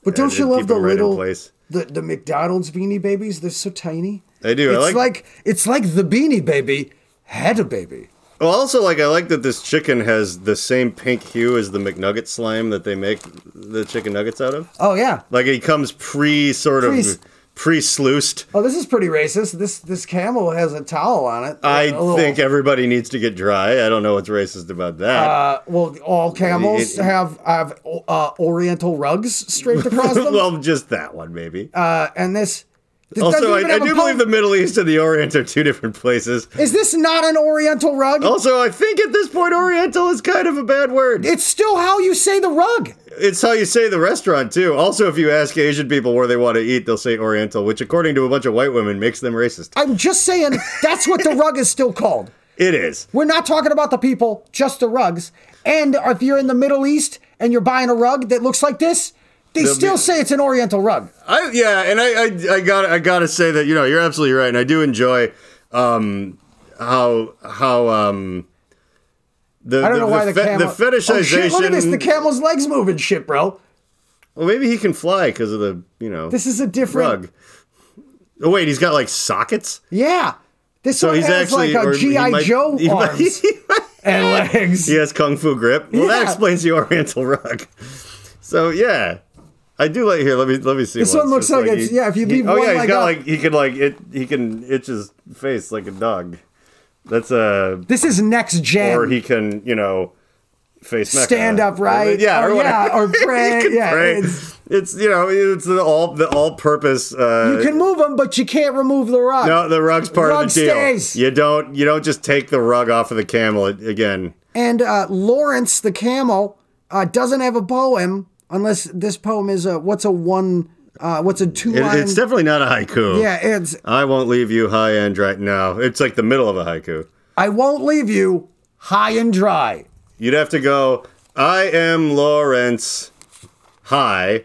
but don't you love the right little place. the the McDonald's Beanie Babies? They're so tiny. I do. I It's like- like, it's like the Beanie Baby had a baby. Well, also, like I like that this chicken has the same pink hue as the McNugget slime that they make the chicken nuggets out of. Oh yeah. Like it comes pre sort Pre- of pre-sluiced. Oh, this is pretty racist. This this camel has a towel on it. I A little- think everybody needs to get dry. I don't know what's racist about that. Uh, well, all camels It- have have uh, Oriental rugs draped across them. well, just that one maybe. uh, and this. This also, I, I do believe the Middle East and the Orient are two different places. Is this not an Oriental rug? Also, I think at this point, Oriental is kind of a bad word. It's still how you say the rug. It's how you say the restaurant too. Also, if you ask Asian people where they want to eat, they'll say Oriental, which, according to a bunch of white women, makes them racist. I'm just saying that's what the rug is still called. It is. We're not talking about the people, just the rugs. And if you're in the Middle East and you're buying a rug that looks like this, they They'll still be- say it's an Oriental rug. I yeah, and I I, I got I got to say that you know you're absolutely right, and I do enjoy um how how um the I don't know why the, camel. the fetishization. Oh shit! Look at this. The camel's legs moving. Shit, bro. well, maybe he can fly because of the you know This is a different. rug. Oh wait, he's got like sockets. Yeah. This So one he's has actually like a GI Joe he might- arms and legs. he has kung fu grip. Well, that explains the Oriental rug. So yeah. I do like here. Let me let me see. This one looks Just like it's- he- yeah, if you leave he- oh one yeah, he's got up- like he can like it. He can itch his face like a dog. That's a This is next gen. or he can, you know, face Mecca. Stand upright, yeah, or or, yeah, or pray, yeah, pray. it's- It's, you know, it's the all the all-purpose. Uh, you can move them, but you can't remove the rug. no, the rug's part Rug of the deal. stays. You don't you don't just take the rug off of the camel again. And uh, Lawrence the camel uh, doesn't have a poem unless this poem is a what's a one uh, what's a two It, line. it's definitely not a haiku. yeah, it's I won't leave you high and dry. No, it's like the middle of a haiku. I won't leave you high and dry. You'd have to go. I am Lawrence. High.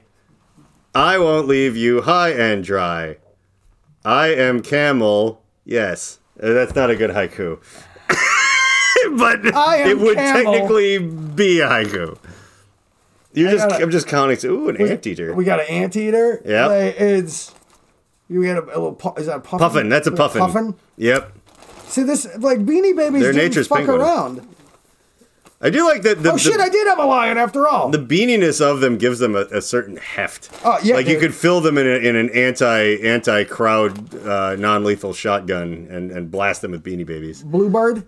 I won't leave you high and dry. I am Camel. Yes, that's not a good haiku. but it would Camel. technically be a haiku. You're just. gotta- I'm just counting. To, Ooh, an anteater. We got an anteater. Yeah, Like, it's you got a, a little pu- is that a puffin? puffin. That's a puffin. Puffin. Yep. See this like Beanie Babies They're didn't nature's fuck penguin. around. I do like that. The, Oh shit! I did have a lion after all. the beaniness of them gives them a, a certain heft. Oh, yeah, like you could fill them in, a, in an anti anti crowd uh, non lethal shotgun and, and blast them with beanie babies. Bluebird,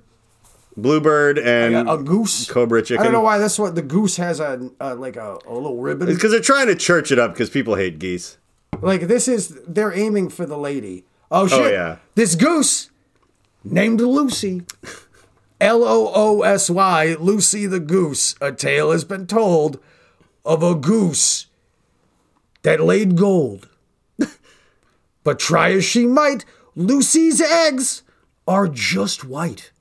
Bluebird and a goose, Cobra Chicken. I don't know why this one. The goose has a, a like a, a little ribbon. Because they're trying to church it up because people hate geese. Like this is they're aiming for the lady. Oh, oh shit! yeah. This goose named Lucy. L O O S Y, Lucy the goose. A tale has been told of a goose that laid gold. but try as she might, Lucy's eggs are just white.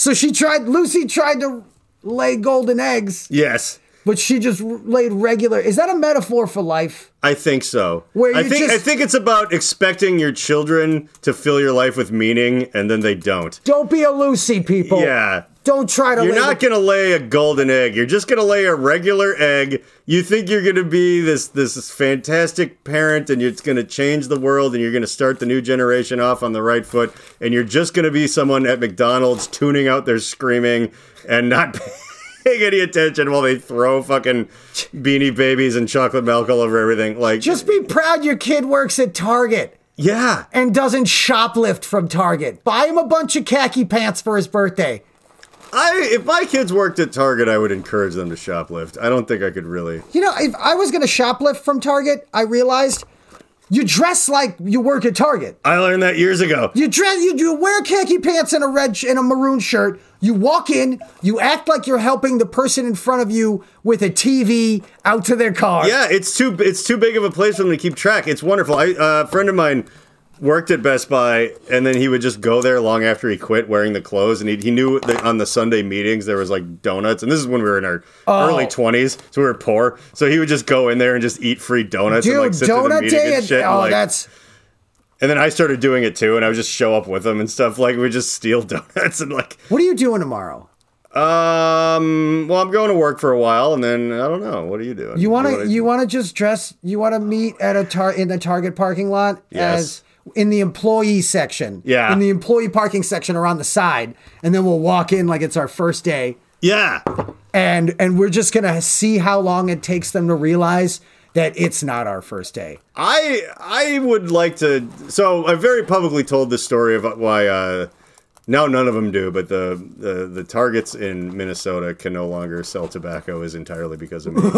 So she tried, Lucy tried to lay golden eggs, Yes, but she just laid regular. Is that a metaphor for life? I think so. Where I think I think it's about expecting your children to fill your life with meaning, and then they don't. Don't be a Lucy, people. Yeah. Don't try to You're lay not the- gonna lay a golden egg. You're just gonna lay a regular egg. You think you're gonna be this this fantastic parent, and it's gonna change the world, and you're gonna start the new generation off on the right foot, and you're just gonna be someone at McDonald's tuning out their screaming and not paying any attention while they throw fucking beanie babies and chocolate milk all over everything. Like, Just be proud your kid works at Target yeah, and doesn't shoplift from Target. Buy him a bunch of khaki pants for his birthday. I if my kids worked at Target, I would encourage them to shoplift. I don't think I could really. You know, if I was going to shoplift from Target, I realized you dress like you work at Target. I learned that years ago. You dress, you, you wear khaki pants and a red sh- and a maroon shirt. You walk in, you act like you're helping the person in front of you with a TV out to their car. Yeah, it's too it's too big of a place for them to keep track. It's wonderful. I, uh, a friend of mine worked at Best Buy, and then he would just go there long after he quit wearing the clothes. And he, he knew that on the Sunday meetings there was like donuts, and this is when we were in our Oh. early twenties, so we were poor. So he would just go in there and just eat free donuts Dude, and like sit through the donut day. and and- shit. and, oh, like- that's and then I started doing it too, and I would just show up with them and stuff. Like we just steal donuts and like. what are you doing tomorrow? Um. Well, I'm going to work for a while, and then I don't know. What are you doing? You want to you want to just dress? You want to meet at a tar in the Target parking lot Yes. as in the employee section. Yeah. in the employee parking section or on the side, and then we'll walk in like it's our first day, Yeah. and and we're just gonna see how long it takes them to realize that it's not our first day. I I would like to. So I very publicly told the story of why. Uh, now none of them do, but the, the the targets in Minnesota can no longer sell tobacco is entirely because of me. um,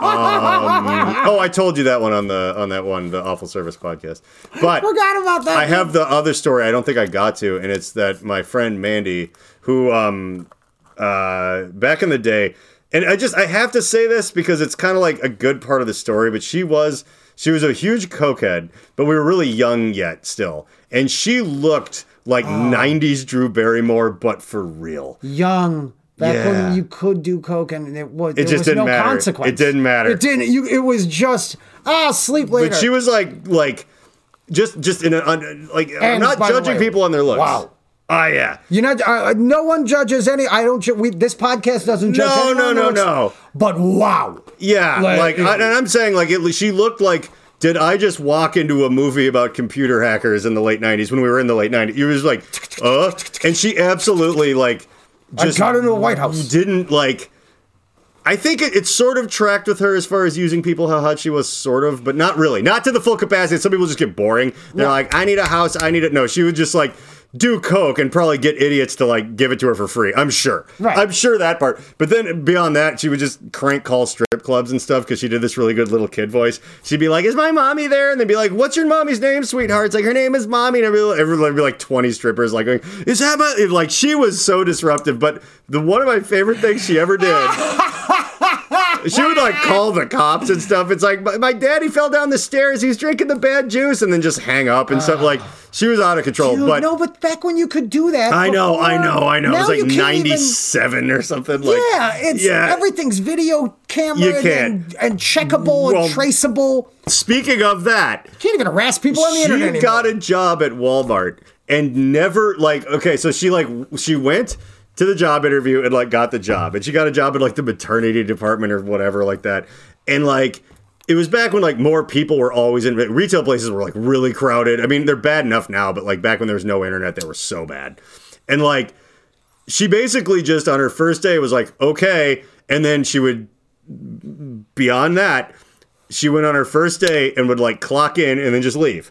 oh, I told you that one on the on that one the awful service podcast. But Forgot about that. I have the other story I don't think I got to, and it's that my friend Mandy, who um uh back in the day, and I just I have to say this because it's kind of like a good part of the story, but she was she was a huge cokehead, but we were really young yet still, and she looked like Oh. 90s Drew Barrymore, but for real. young. Back Yeah. when you could do coke and it was there just was didn't no matter. consequence. It didn't matter. It didn't. You. It was just ah sleep later. But she was like like just just in a like I'm not judging way- people on their looks. Wow. Ah, yeah. You know, uh, no one judges any. I don't. ju- We this podcast doesn't judge. No, no, no, looks- no. But wow, Yeah, Like- like, I, and I'm saying, like, it, she looked like. Did I just walk into a movie about computer hackers in the late '90s when we were in the late '90s? It was like, uh, and she absolutely like I just got into the White House. didn't like. I think it, it sort of tracked with her as far as using people how hot she was, sort of, but not really, not to the full capacity. Some people just get boring. They're like, I need a house, I need it. No, she would just like do coke and probably get idiots to like give it to her for free. I'm sure. Right. I'm sure that part. But then beyond that, she would just crank call strip clubs and stuff because she did this really good little kid voice. She'd be like, "Is my mommy there?" And they'd be like, "What's your mommy's name, sweetheart?" It's like her name is mommy, and everyone, everyone would be like twenty strippers like, going, "Is that my-" like?" She was so disruptive. But the one of my favorite things she ever did. She would like call the cops and stuff. It's like my, my daddy fell down the stairs. He's drinking the bad juice, and then just hang up and stuff. Like she was out of control. Dude, but no, but back when you could do that. I know, I know, I know. Now it was like can't even- '97 or something. Like yeah, it's yeah. everything's video camera and, and checkable Well, and traceable. Speaking of that, you Can't even harass people on the she internet anymore. got a job at Walmart and never like okay, so she like she went to the job interview and like got the job, and she got a job in like the maternity department or whatever like that, and like. It was back when like more people were always in retail places were like really crowded. I mean, they're bad enough now, but like back when there was no internet, they were so bad. And like she basically just on her first day was like, okay. And then she would, beyond that, she went on her first day and would like clock in and then just leave.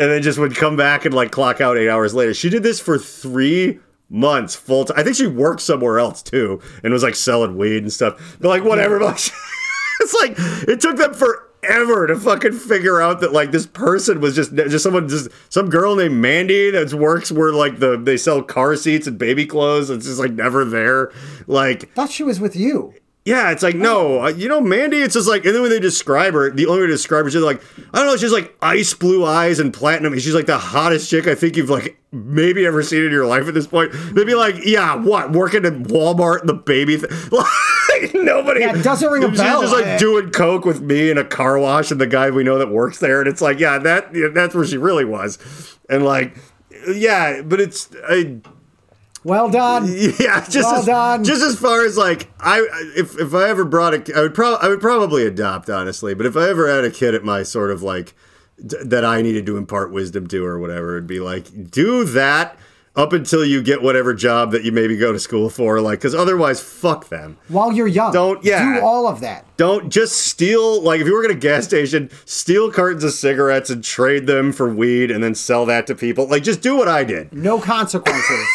And then just would come back and like clock out eight hours later. She did this for three months full time. I think she worked somewhere else too and was like selling weed and stuff. But like, whatever. But it's like, it took them forever to fucking figure out that like this person was just just someone just some girl named Mandy that works where like the they sell car seats and baby clothes. It's just like never there. Like thought she was with you. Yeah, it's like no, uh, you know, Mandy. It's just like, and then when they describe her, the only way to describe her, she's like, I don't know, she's like ice blue eyes and platinum. and She's like the hottest chick I think you've like maybe ever seen in your life at this point. They'd be like, yeah, what, working at Walmart, the baby, th- like nobody. Yeah, it doesn't ring a She's bell. just like doing coke with me in a car wash and the guy we know that works there, and it's like, yeah, that yeah, that's where she really was, and like, yeah, but it's. I, Well done. yeah, just Well as, done. just as far as like I if if I ever brought a I would probably I would probably adopt honestly, but if I ever had a kid at my sort of like d- that I needed to impart wisdom to or whatever, it'd be like do that up until you get whatever job that you maybe go to school for, like because otherwise, fuck them. While you're young, Don't- yeah. do all of that. Don't just steal like if you work at a gas station, steal cartons of cigarettes and trade them for weed and then sell that to people. Like just do what I did. No consequences.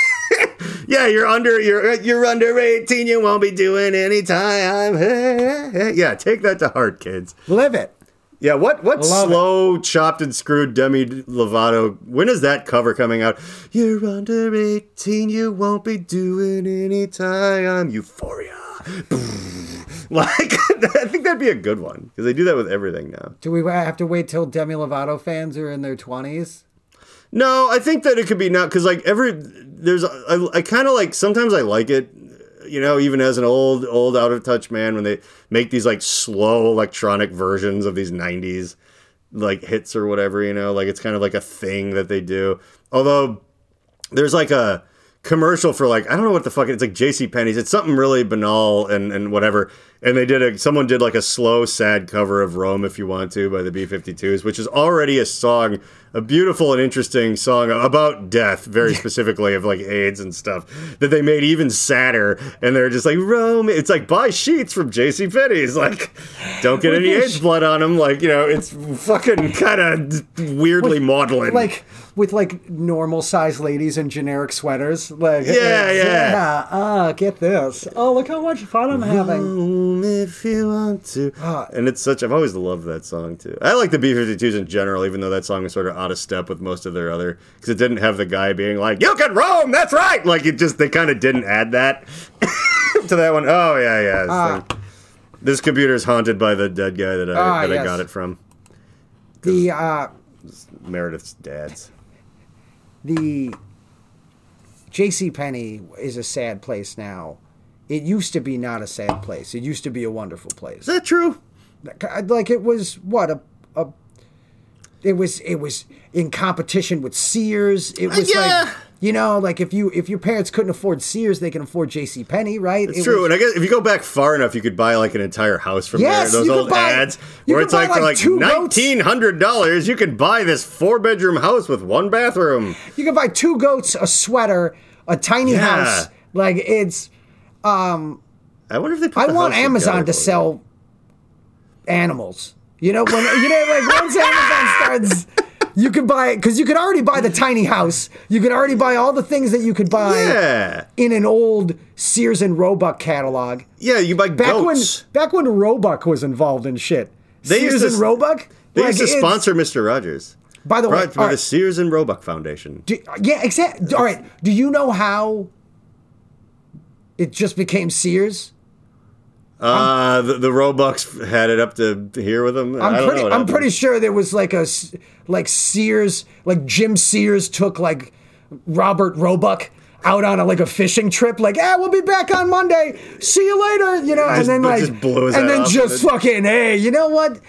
Yeah, you're under you're you're under 18. You won't be doing any time. Yeah, take that to heart, kids. Live it. Yeah, what what Love slow chopped and screwed Demi Lovato? When is that cover coming out? You're under 18. You won't be doing any time. Euphoria. like I think that'd be a good one because they do that with everything now. Do we have to wait till Demi Lovato fans are in their twenties? No, I think that it could be not because like every there's I, I kind of like sometimes I like it, you know, even as an old old out of touch man when they make these like slow electronic versions of these '90s like hits or whatever, you know, like it's kind of like a thing that they do. Although there's like a commercial for like I don't know what the fuck it's like J.C. Penney's. It's something really banal and and whatever. And they did a someone did like a slow sad cover of Roam if you want to by the B52s, which is already a song, a beautiful and interesting song about death, very specifically of like AIDS and stuff that they made even sadder. And they're just like Roam. It's like buy sheets from J.C. Penney's. Like don't get any AIDS blood on them. Like you know it's fucking kind of weirdly maudlin. Like with like normal size ladies in generic sweaters. Like Yeah, yeah. yeah. Ah, get this. Oh, look how much fun I'm having. Home if you want to. Ah. and it's such, I've always loved that song too. I like the B 52s in general, even though that song is sort of out of step with most of their other, because it didn't have the guy being like, you can roam, that's right! Like it just, they kind of didn't add that to that one. Oh, yeah, yeah. This, Ah. this computer is haunted by the dead guy that I, Ah, that I got it from. The uh Meredith's dad's. the J.C. Penney is a sad place now. It used to be not a sad place. It used to be a wonderful place. Is that true? Like it was what a a. It was it was in competition with Sears. It uh, was yeah. like you know like if you if your parents couldn't afford Sears, they can afford J.C. Penney, right? It's It true, was- and I guess if you go back far enough, you could buy like an entire house from Yes, there. Those could old buy- ads where it's like for like, like two goats. nineteen hundred dollars, you could buy this four bedroom house with one bathroom. you can buy two goats, a sweater, a tiny Yeah. house. Like it's. Um, I wonder if they. Put I the want Amazon to sell animals. You know when you know like once Amazon starts, you could buy it because you could already buy the tiny house. You could already buy all the things that you could buy Yeah, in an old Sears and Roebuck catalog. yeah, you buy Back goats. when back when Roebuck was involved in shit. They Sears used to and Roebuck. they Like, used to sponsor Mister Rogers. By the way, by all the Sears and Roebuck Foundation. do- yeah, exactly. All right. Do you know how it just became Sears? Uh, the, the Roebucks had it up to here with them. I I'm pretty. I'm pretty sure there was like a like Sears, like Jim Sears took like Robert Roebuck out on a like a fishing trip. Like, ah, we'll be back on Monday. See you later. You know, Just- and then like, and then just fucking, hey, you know what?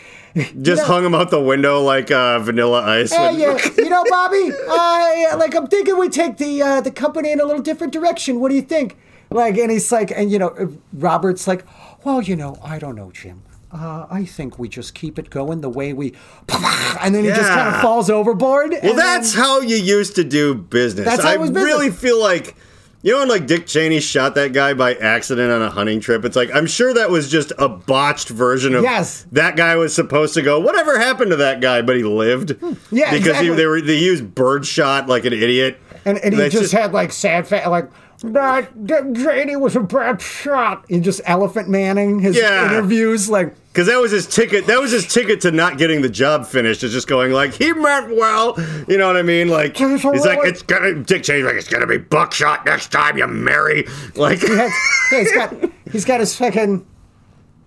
Just hung him out the window like uh, Vanilla Ice. Hey, yeah, you know, Bobby, uh, like I'm thinking we take the uh, the company in a little different direction. What do you think? Like, and he's like, and you know, Robert's like, well, you know, I don't know, Jim. Uh, I think we just keep it going the way we, and then he just kind of falls overboard. Well, that's then- how you used to do business. That's how I it was business. really feel like, you know, when like Dick Cheney shot that guy by accident on a hunting trip. It's like I'm sure that was just a botched version of Yes. that guy was supposed to go. Whatever happened to that guy? But he lived. Hmm. Yeah, because exactly. he, they were they used birdshot like an idiot. and, and he That's just, had like sad fa- like. That Dick Cheney was a bad shot. He just elephant manning his Yeah. interviews, like Because that was his ticket. That was his ticket to not getting the job finished. Is just going like he meant well. You know what I mean? Like he's like it's gonna Dick Cheney's like it's gonna be buckshot next time you marry. Like yeah, he's got he's got his fucking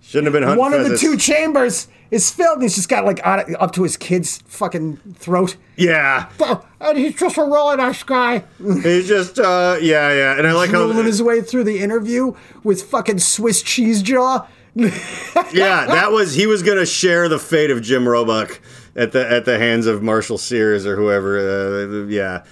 shouldn't have been hunting one of the pheasants. two chambers is filled, and he's just got like up to his kid's fucking throat. Yeah, and he's just a really nice guy, he's just uh yeah yeah, and I like how rolling his way through the interview with fucking Swiss cheese jaw. yeah that was he was gonna share the fate of Jim Roebuck at the at the hands of Marshall Sears or whoever. Uh, yeah,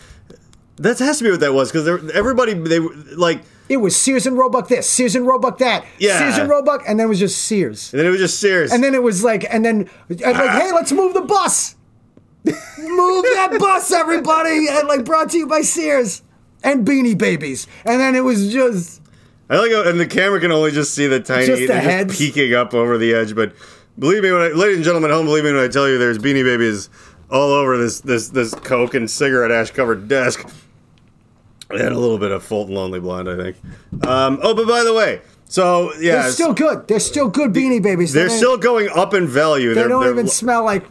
that has to be what that was because everybody they like. It was Sears and Roebuck this, Sears and Roebuck that, Yeah. Sears and Roebuck, and then it was just Sears. And then it was just Sears. And then it was like, and then like, hey, let's move the bus. move that bus, everybody! And like brought to you by Sears and Beanie Babies. And then it was just I like and the camera can only just see the tiny, Just the heads. peeking up over the edge. But believe me, when I, ladies and gentlemen, at home, believe me when I tell you, there's Beanie Babies all over this this this Coke and cigarette ash covered desk. And a little bit of Fulton Lonely Blonde, I think. Um, oh, but by the way, so yeah, They're still good. They're still good Beanie Babies. they're don't- still going up in value. They They're, don't they're- even smell like.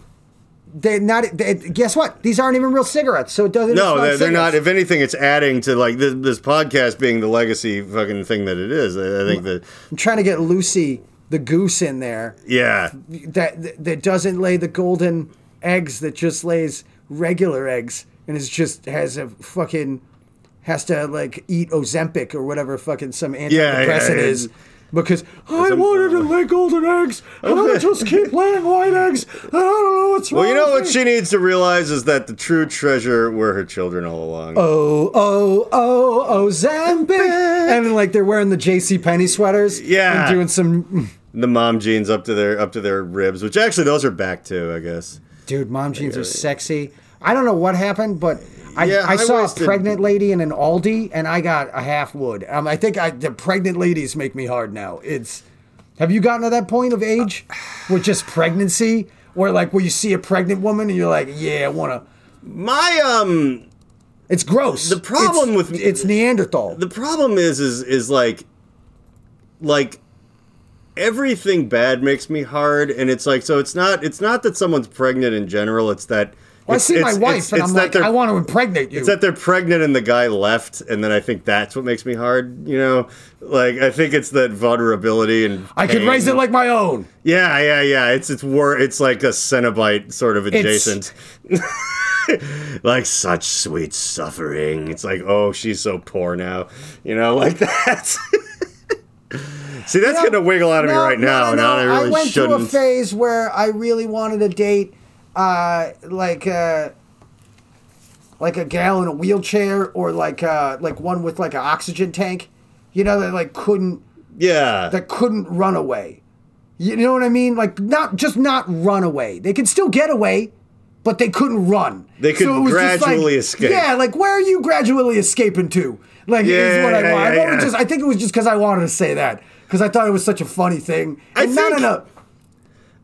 They're not. They, guess what? These aren't even real cigarettes, so it doesn't. No, they're, they're not. If anything, it's adding to like this, this podcast being the legacy fucking thing that it is. I, I think that I'm trying to get Lucy the goose in there yeah, that that doesn't lay the golden eggs that just lays regular eggs and is just has a fucking has to like eat Ozempic or whatever fucking some antidepressant yeah, is because I wanted to lay golden eggs and I just keep laying white eggs and I don't know what's wrong. Well, you know what me. she needs to realize is that the true treasure were her children all along. Oh, oh, oh, Ozempic. and like they're wearing the J.C. Penney sweaters. Yeah. And doing some. The mom jeans up to their up to their ribs, which actually those are back too, I guess. Dude, mom jeans are sexy. I don't know what happened, but I, Yeah, I saw a pregnant lady in an Aldi and I got a half wood. Um, I think I, the pregnant ladies make me hard now. It's. Have you gotten to that point of age with just pregnancy? Where like where you see a pregnant woman and you're like, yeah, I wanna. My um It's gross. The problem It's- with- it's Neanderthal. the problem is is is like like everything bad makes me hard and it's like so it's not it's not that someone's pregnant in general it's that Well, I see my wife it's- and it's I'm like, I want to impregnate you. it's that they're pregnant and the guy left and then i think that's what makes me hard you know? Like i think it's that vulnerability and I could raise it like my own. yeah yeah yeah. It's it's wor- it's like a cenobite sort of adjacent. Like such sweet suffering. It's like oh she's so poor now. You know like that. See that's No, gonna wiggle out of me right no, now no, no. i really went through a shouldn't. phase where I really wanted to date, uh, like uh, like a gal in a wheelchair or like uh, like one with like an oxygen tank, you know, that like couldn't yeah that couldn't run away. You know what I mean? Like not just not run away. They could still get away, but they couldn't run. They could was gradually like- escape. Yeah, like where are you gradually escaping to? Like Yeah, is what I want. Yeah, wanted yeah. Just, I think it was just because I wanted to say that because I thought it was such a funny thing. I And not think- in a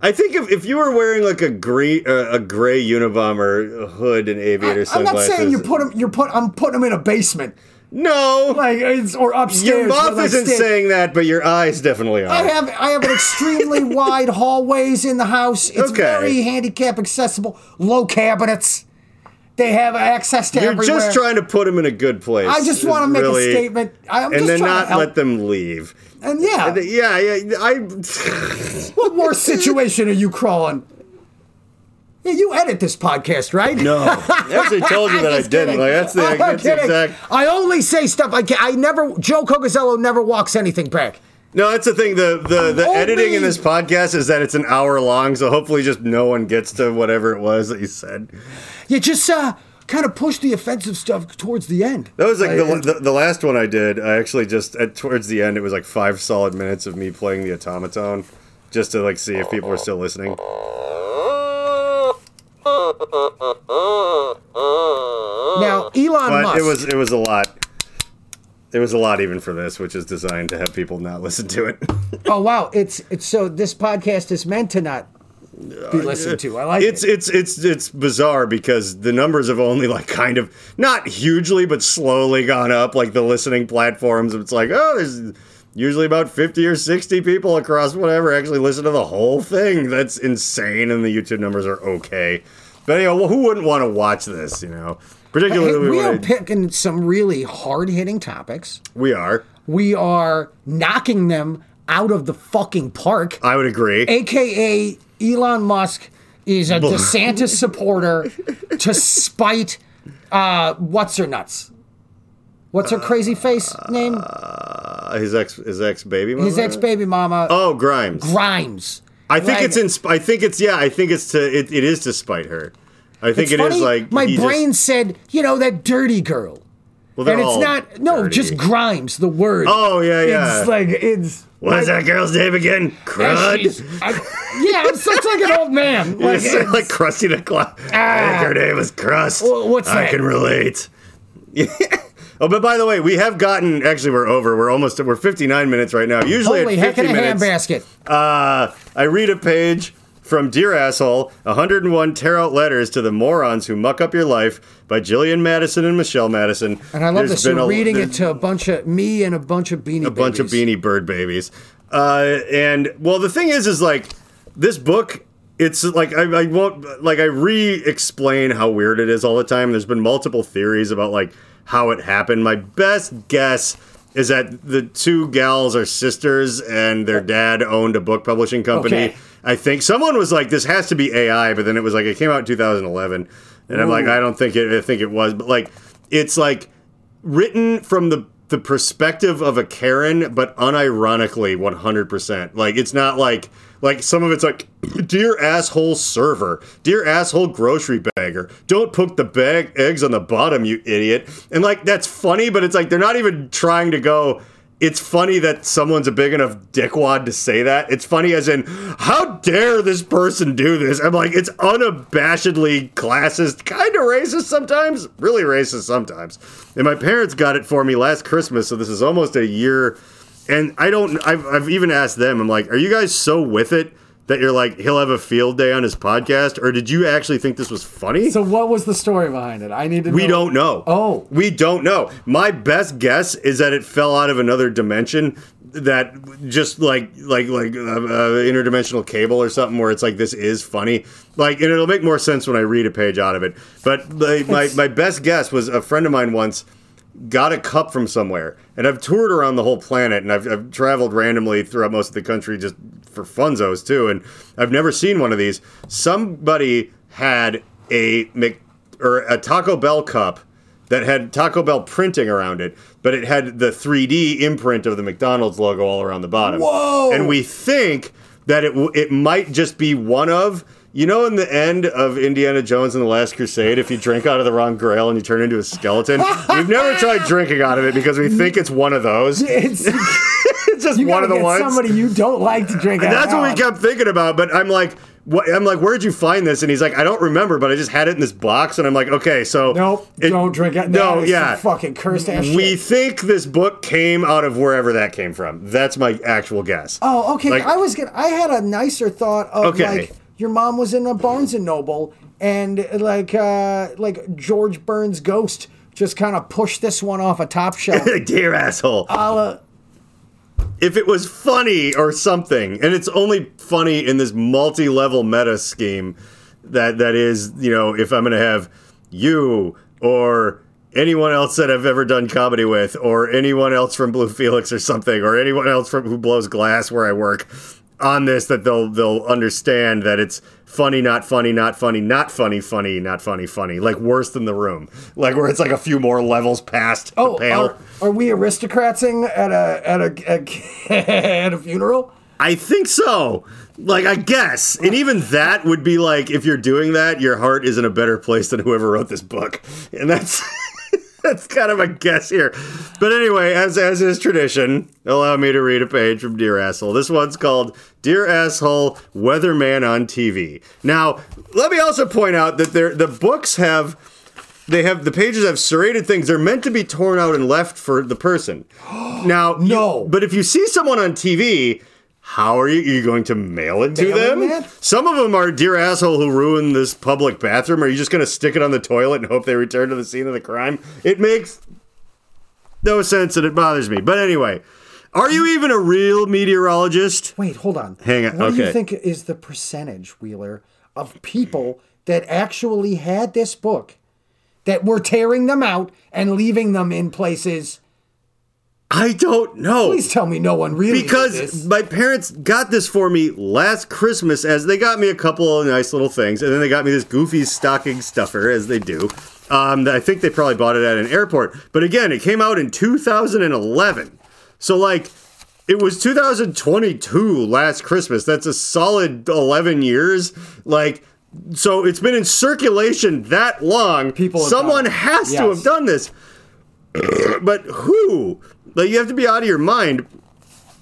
I think if, if you were wearing like a gray uh, a gray Unabomber hood and aviator sunglasses I'm not saying you put them. You're put. I'm putting them in a basement, no, like it's, or upstairs. your mouth isn't saying that, but your eyes definitely are. I have I have an extremely wide hallways in the house. It's Okay. very handicap accessible. Low cabinets. They have access to You're everywhere. just trying to put them in a good place. I just want to make really- a statement. I'm and then not let them leave. and yeah, And, yeah, yeah. I what more situation are you crawling? Yeah, you edit this podcast, right? no. I actually told you that I didn't. Like that's the, that's exact. I only say stuff. I can I never. Joe Cocozzello never walks anything back. No, that's the thing. The the, the only- editing in this podcast is that it's an hour long, so hopefully just no one gets to whatever it was that you said. You just uh, kind of push the offensive stuff towards the end. That was like Like, the, the the last one I did. I actually just at towards the end, it was like five solid minutes of me playing the automaton, just to like see if people were still listening. Now, Elon But Musk. it was it was a lot. It was a lot even for this, which is designed to have people not listen to it. Oh wow, it's it's so this podcast is meant to not be listened to. I like it's it. it's it's it's bizarre because the numbers have only like kind of not hugely but slowly gone up. Like the listening platforms, it's like oh, there's usually about fifty or sixty people across whatever actually listen to the whole thing. That's insane, and the YouTube numbers are okay. But anyway, well, who wouldn't want to watch this? You know, particularly Hey, we, we are picking some really hard hitting topics. we are. We are knocking them out of the fucking park. I would agree. AKA Elon Musk is a DeSantis supporter to spite uh what's her nuts? What's her crazy face name? Uh, his ex his ex baby mama. His ex baby mama Oh, Grimes. Grimes. I think it's in. I think it's yeah. I think it's to. It, it is to spite her. I think It's it is funny, like my he just- brain said, you know, that dirty girl. well, And it's not no, dirty. just Grimes, the word. Oh yeah, yeah. It's like it's What's that girl's name again? Crud. I- yeah, I'm such like an old man. Like, It's it's- like Krusty the Clown. I think her name was Crust. Wha- what's I that? can relate. oh, but by the way, we have gotten. Actually, we're over. We're almost. We're 59 minutes right now. Usually holy at heck 50 in a minutes. handbasket. Uh, I read a page from Dear Asshole 101 Tear Out Letters to the Morons Who Muck Up Your Life by Jillian Madison and Michelle Madison. And I love There's this. You're a- reading it to a bunch of me and a bunch of beanie a bunch of beanie bird babies. Uh, and well, the thing is, is like this book. It's like I, I won't like I re-explain how weird it is all the time. There's been multiple theories about like how it happened. My best guess is that the two gals are sisters and their dad owned a book publishing company. Okay. I think someone was like, "This has to be AI," but then it was like it came out in 2011, and I'm like, I don't think it. I think it was, but like it's like written from the the perspective of a Karen, but unironically 100%. Like it's not like like some of it's like dear asshole server, dear asshole grocery bagger. Don't put the bag eggs on the bottom, you idiot. And like that's funny, but it's like they're not even trying to go it's funny that someone's a big enough dickwad to say that. It's funny as in, how dare this person do this? I'm like, it's unabashedly classist, kind of racist sometimes, really racist sometimes. And my parents got it for me last Christmas, so this is almost a year. And I don't, I've, I've even asked them, I'm like, are you guys so with it that you're like, he'll have a field day on his podcast? Or did you actually think this was funny? So what was the story behind it? I need to. Know. We don't know. Oh. We don't know. My best guess is that it fell out of another dimension that just like like like uh, uh, interdimensional cable or something where it's like this is funny like and it'll make more sense when i read a page out of it but like, my, my best guess was a friend of mine once got a cup from somewhere and i've toured around the whole planet and i've, I've traveled randomly throughout most of the country just for funzos too and i've never seen one of these somebody had a Mc, or a taco bell cup that had Taco Bell printing around it, but it had the 3D imprint of the McDonald's logo all around the bottom. Whoa! And we think that it w- it might just be one of you know in the end of Indiana Jones and the Last Crusade, if you drink out of the wrong grail and you turn into a skeleton, we've never tried drinking out of it because we think it's one of those. It's It's just one of the ones. somebody you don't like to drink. And out that's what we kept thinking about. But I'm like, what, I'm like, where'd you find this? And he's like, I don't remember, but I just had it in this box. And I'm like, okay, so Nope, it- don't drink it. No, yeah, some fucking cursed ass We shit. think this book came out of wherever that came from. That's my actual guess. Oh, okay. Like- I was gonna. I had a nicer thought of Okay. like your mom was in a Barnes and Noble, and like uh like George Burns' ghost just kind of pushed this one off a top shelf. Dear asshole. If it was funny or something, and it's only funny in this multi-level meta scheme that that is, you know, if I'm going to have you or anyone else that I've ever done comedy with, or anyone else from Blue Felix or something, or anyone else from who blows glass where I work on this, that they'll they'll understand that it's funny, not funny, not funny, not funny, funny, not funny, funny, like worse than the room, like where it's like a few more levels past oh, the pale. are, are we aristocratsing at a at a, at a funeral? I think so. Like, I guess. And even that would be like, if you're doing that, your heart is in a better place than whoever wrote this book. And that's. That's kind of a guess here. But anyway, as as is tradition, allow me to read a page from Dear Asshole. This one's called Dear Asshole Weatherman on TV. Now, let me also point out that there the books have they have the pages have serrated things. They're meant to be torn out and left for the person. Now, you- No. but if you see someone on TV, how are you, you going to mail it to Mail them? it? Some of them are dear asshole who ruined this public bathroom. Are you just going to stick it on the toilet and hope they return to the scene of the crime? It makes no sense and it bothers me. But anyway, are you even a real meteorologist? Wait, hold on. Hang on, What do you think is the percentage, Wheeler, of people that actually had this book that were tearing them out and leaving them in places? I don't know. Please tell me no one really because my parents got this for me last Christmas as they got me a couple of nice little things, and then they got me this goofy stocking stuffer as they do. Um, I think they probably bought it at an airport, but again, it came out in 2011, so like it was 2022 last Christmas. That's a solid 11 years. Like. So it's been in circulation that long. People Someone has to have done this. but who? Like you have to be out of your mind.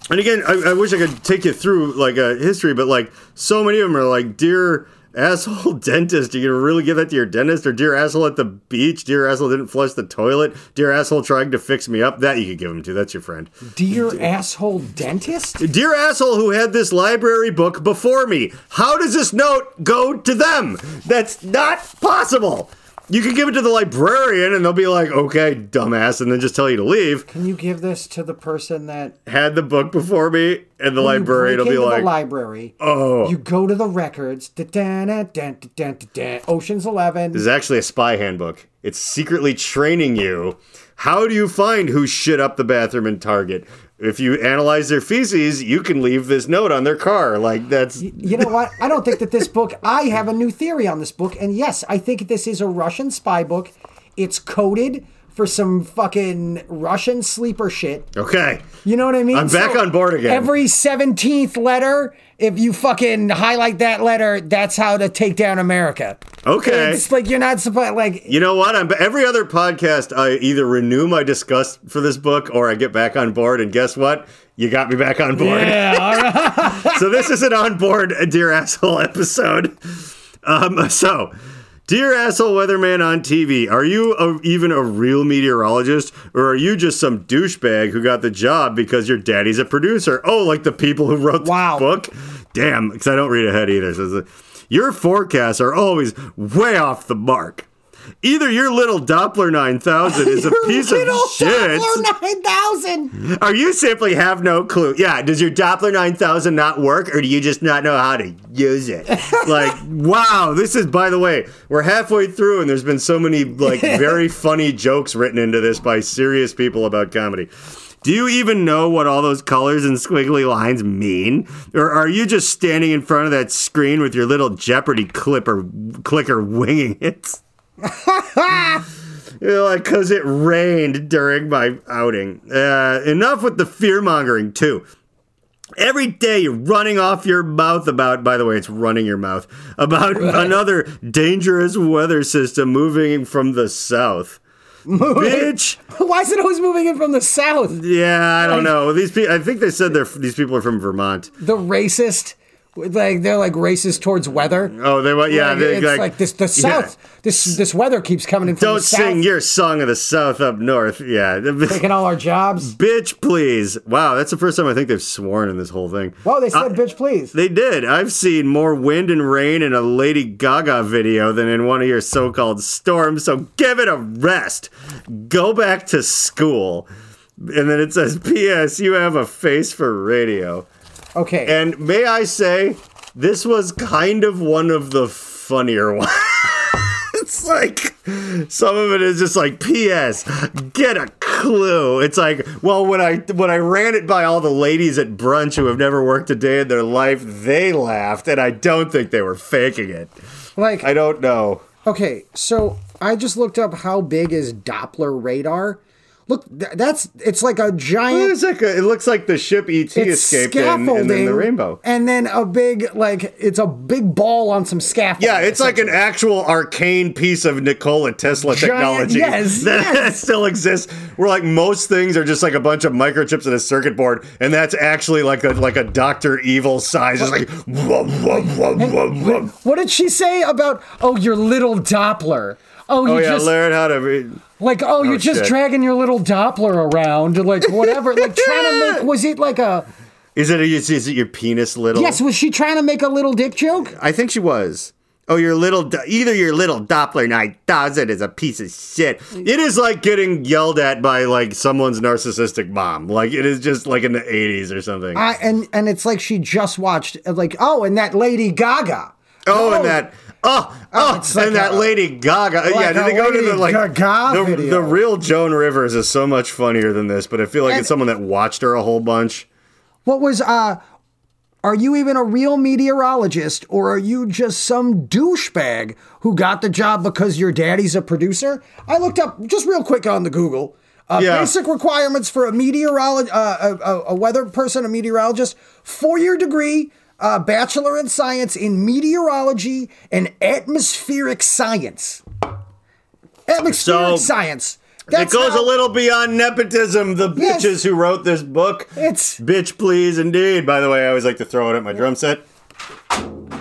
And again, I, I wish I could take you through like a history, but like so many of them are like dear asshole dentist. Are You gonna really give that to your dentist? Or dear asshole at the beach? Dear asshole didn't flush the toilet? Dear asshole trying to fix me up? That you could give him to. That's your friend. Dear asshole dentist? Dear asshole who had this library book before me. How does this note go to them? That's not possible. You can give it to the librarian and they'll be like, okay, dumbass, and then just tell you to leave. Can you give this to the person that Had the book before me, and the librarian will be like, the library? oh. You go to the records. Ocean's Eleven. This is actually a spy handbook. It's secretly training you. How do you find who shit up the bathroom in Target? If you analyze their feces, you can leave this note on their car. Like that's You know what? I don't think that this book. I have a new theory on this book, and yes, I think this is a Russian spy book. It's coded for some fucking Russian sleeper shit. okay. You know what I mean? I'm back on board again. Every 17th letter, if you fucking highlight that letter, that's how to take down America. Okay. It's like you're not supposed like You know what? I'm every other podcast. I either renew my disgust for this book or I get back on board. And guess what? You got me back on board. yeah, all right. so this is an on board dear asshole episode. Um, so, dear asshole weatherman on TV, are you a, even a real meteorologist, or are you just some douchebag who got the job because your daddy's a producer? Oh, like the people who wrote the book. Damn, because I don't read ahead either. So it's a- your forecasts are always way off the mark. Either your little Doppler 9000 is a piece of Little shit. Doppler 9000. Or you simply have no clue. Yeah, does your Doppler 9000 not work or do you just not know how to use it? like, wow, this is, by the way, we're halfway through and there's been so many, like, very funny jokes written into this by serious people about comedy. Do you even know what all those colors and squiggly lines mean? Or are you just standing in front of that screen with your little Jeopardy clipper clicker winging it? You know, like, because it rained during my outing. Uh, enough with the fear mongering, too. Every day you're running off your mouth about, by the way, it's running your mouth, about another dangerous weather system moving from the south. Bitch. Why is it always moving in from the south? Yeah, I don't know. These people, I think they said they're these people are from Vermont. The racist, like they're like racist towards weather. Oh, they went, yeah, Like, they it's like, like, this the yeah. south. This this weather keeps coming in from Don't the south, sing your song of the south up north. Yeah. taking all our jobs. Bitch, please. Wow, that's the first time I think they've sworn in this whole thing. Well, they said, "Bitch, please." They did. I've seen more wind and rain in a Lady Gaga video than in one of your so called storms, so give it a rest. Go back to school. And then it says, P.S. You have a face for radio. Okay. And may I say, this was kind of one of the funnier ones. it's like some of it is just like P.S. Get a clue. It's like, well, when I when I ran it by all the ladies at brunch who have never worked a day in their life, they laughed, and I don't think they were faking it. like, I don't know. okay, so I just looked up how big is Doppler radar. Look, th- that's it's like a giant. It's like a, it looks like the ship ET escaped in, and then the rainbow. and then a big like it's a big ball on some scaffolding. Yeah, it's like an actual arcane piece of Nikola Tesla Giant- technology yes, that yes. still exists. Where like most things are just like a bunch of microchips in a circuit board, and that's actually like a like a Doctor Evil size, just like. whoa, whoa, whoa, whoa, whoa. What did she say about oh your little Doppler? Oh, you Oh yeah, just learn how to. Be, like oh you're oh, just shit. dragging your little Doppler around like whatever like trying to make was it like a is it is, is it your penis little? yes was she trying to make a little dick joke? I think she was. Oh, your little either your little Doppler 9000 is a piece of shit. It is like getting yelled at by like someone's narcissistic mom. Like it is just like in the 80s or something. I and and it's like she just watched like oh and that Lady Gaga. Oh, No. and that. Oh, oh, it's and that Lady Gaga. yeah, did they go to the like Gaga the, video. the real Joan Rivers is so much funnier than this, but I feel like And- it's someone that watched her a whole bunch. What was uh are you even a real meteorologist or are you just some douchebag who got the job because your daddy's a producer? I looked up just real quick on the Google. Uh, Yeah. Basic requirements for a meteorologist, uh, a, a, a weather person, a meteorologist, four year degree, uh, bachelor in science in meteorology and atmospheric science. Atmospheric So, science. it goes how- a little beyond nepotism. The Yes. bitches who wrote this book. It's Bitch, please, indeed. By the way, I always like to throw it at my drum set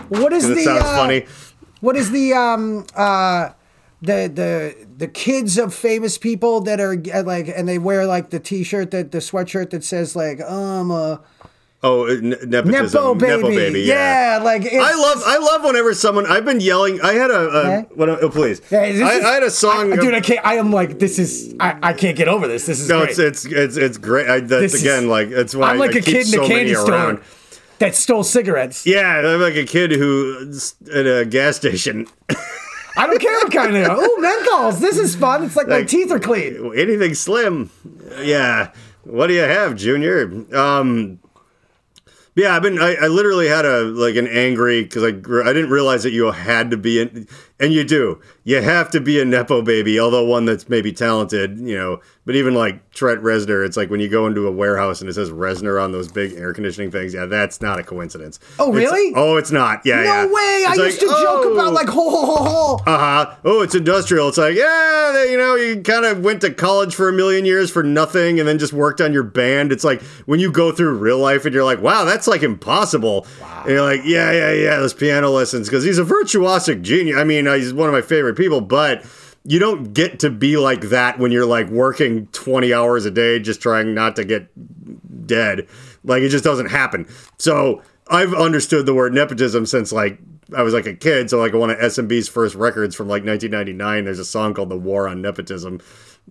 what is the it sounds uh, funny. What is the um uh the the the kids of famous people that are like and they wear like the t-shirt that the sweatshirt that says like um uh Oh, uh, ne- nepotism. nepo baby, yeah. yeah. like it's, I love I love whenever someone I've been yelling. I had a, a Okay. what, oh, please. Yeah, I, is- I had a song. I, dude. I can't. I am like this is. I, I can't get over this. This is no, great. it's it's it's it's great. I, that's This is- again like that's why I'm like I a keep kid in so a candy store around. that stole cigarettes. Yeah, I'm like a kid who at a gas station. I don't care what kind of. Oh, menthols. This is fun. It's like, my teeth are clean. anything slim. Yeah. What do you have, Junior? Um, yeah, I've been. I, I literally had a like an angry because I I didn't realize that you had to be in, and you do. You have to be a nepo baby, although one that's maybe talented, you know. But even like Trent Reznor, it's like when you go into a warehouse and it says Reznor on those big air conditioning things. Yeah, that's not a coincidence. Oh, It's- really? oh, it's not. Yeah, No yeah. way. I It's used like, to joke oh. about like ho ho ho ho. Uh huh. Oh, it's industrial. It's like, yeah, they, you know, you kind of went to college for a million years for nothing and then just worked on your band. It's like when you go through real life and you're like, wow, that's like impossible. Wow. And you're like, yeah, yeah, yeah, those piano lessons. Because he's a virtuosic genius. I mean, uh, he's one of my favorite people, but you don't get to be like that when you're like working 20 hours a day just trying not to get dead. Like it just doesn't happen. So I've understood the word nepotism since like I was like a kid. So like one of SMB's first records from like 1999, there's a song called "The War on Nepotism,"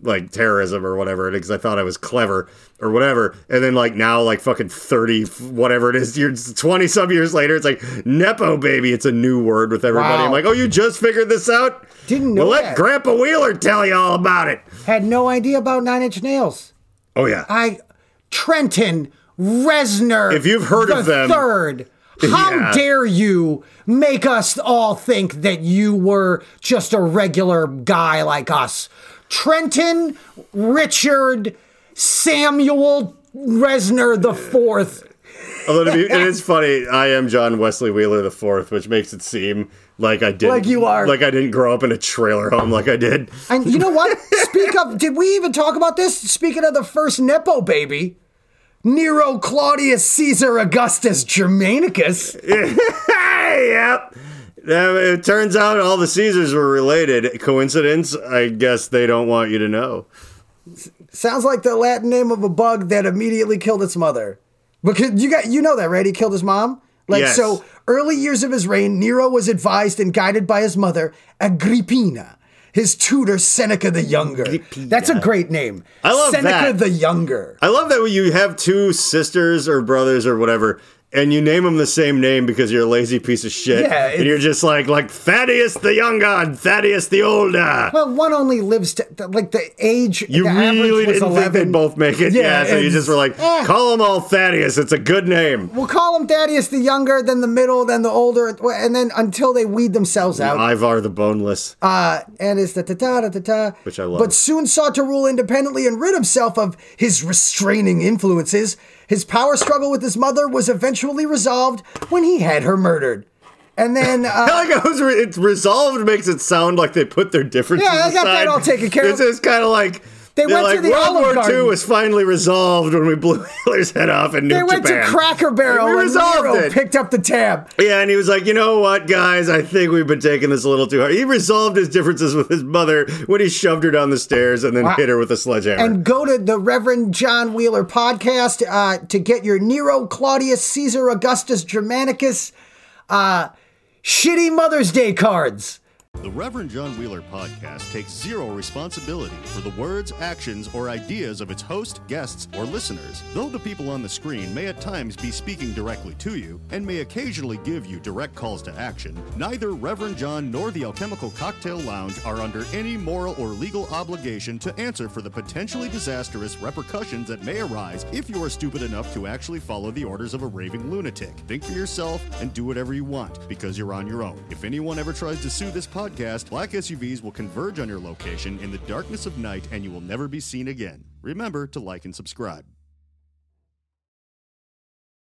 like terrorism or whatever, because I thought I was clever or whatever. And then like now, like fucking 30, whatever it is, years 20 some years later, it's like nepo baby. It's a new word with everybody. Wow. I'm like, oh, you just figured this out? Didn't know Well, that. let Grandpa Wheeler tell you all about it. Had no idea about Nine Inch Nails. Oh yeah. I Trenton Reznor. If you've heard the of them- third. How Yeah. dare you make us all think that you were just a regular guy like us? Trenton Richard Samuel Reznor the fourth. Although to be, it is funny, I am John Wesley Wheeler the fourth, which makes it seem like I didn't, Like you are. like I didn't grow up in a trailer home like I did. And you know what? Speak of, did we even talk about this? Speaking of the first Nepo baby, Nero Claudius Caesar Augustus Germanicus. yep. It turns out all the Caesars were related. Coincidence? I guess they don't want you to know. Sounds like the Latin name of a bug that immediately killed its mother. Because you got you know that, right? He killed his mom. Like Yes. so early years of his reign, Nero was advised and guided by his mother, Agrippina, his tutor Seneca the Younger. That's a great name. I love Seneca that. the Younger. I love that when you have two sisters or brothers or whatever, and you name them the same name because you're a lazy piece of shit. Yeah, and you're just like like Thaddeus the younger and Thaddeus the older. Well, one only lives to like the age. You the really was didn't 11. think they'd both make it. Yeah, so you just were like, Eh. call them all Thaddeus. It's a good name. We'll call him Thaddeus the Younger, then the middle, then the older, and then until they weed themselves out. Ivar the Boneless. Uh, and it's the ta ta ta ta ta. Which I love. But soon sought to rule independently and rid himself of his restraining influences. His power struggle with his mother was eventually resolved when he had her murdered. And then, uh, I like how it's, re- it's resolved makes it sound like they put their differences Yeah, I got that all taken care of. It's just kind of like They they're went to the World Olive War Garden. II was finally resolved when we blew Hitler's head off and they went Japan. to Cracker Barrel We and resolved Nero it. picked up the tab. Yeah, and he was like, you know what, guys? I think we've been taking this a little too hard. He resolved his differences with his mother when he shoved her down the stairs and then Wow. hit her with a sledgehammer. And go to the Reverend John Wheeler podcast uh, to get your Nero Claudius Caesar Augustus Germanicus uh, shitty Mother's Day cards. The Reverend John Wheeler podcast takes zero responsibility for the words, actions, or ideas of its host, guests, or listeners. Though the people on the screen may at times be speaking directly to you and may occasionally give you direct calls to action, neither Reverend John nor the Alchemical Cocktail Lounge are under any moral or legal obligation to answer for the potentially disastrous repercussions that may arise if you are stupid enough to actually follow the orders of a raving lunatic. Think for yourself and do whatever you want because you're on your own. If anyone ever tries to sue this podcast, black SUVs will converge on your location in the darkness of night and you will never be seen again. Remember to like and subscribe.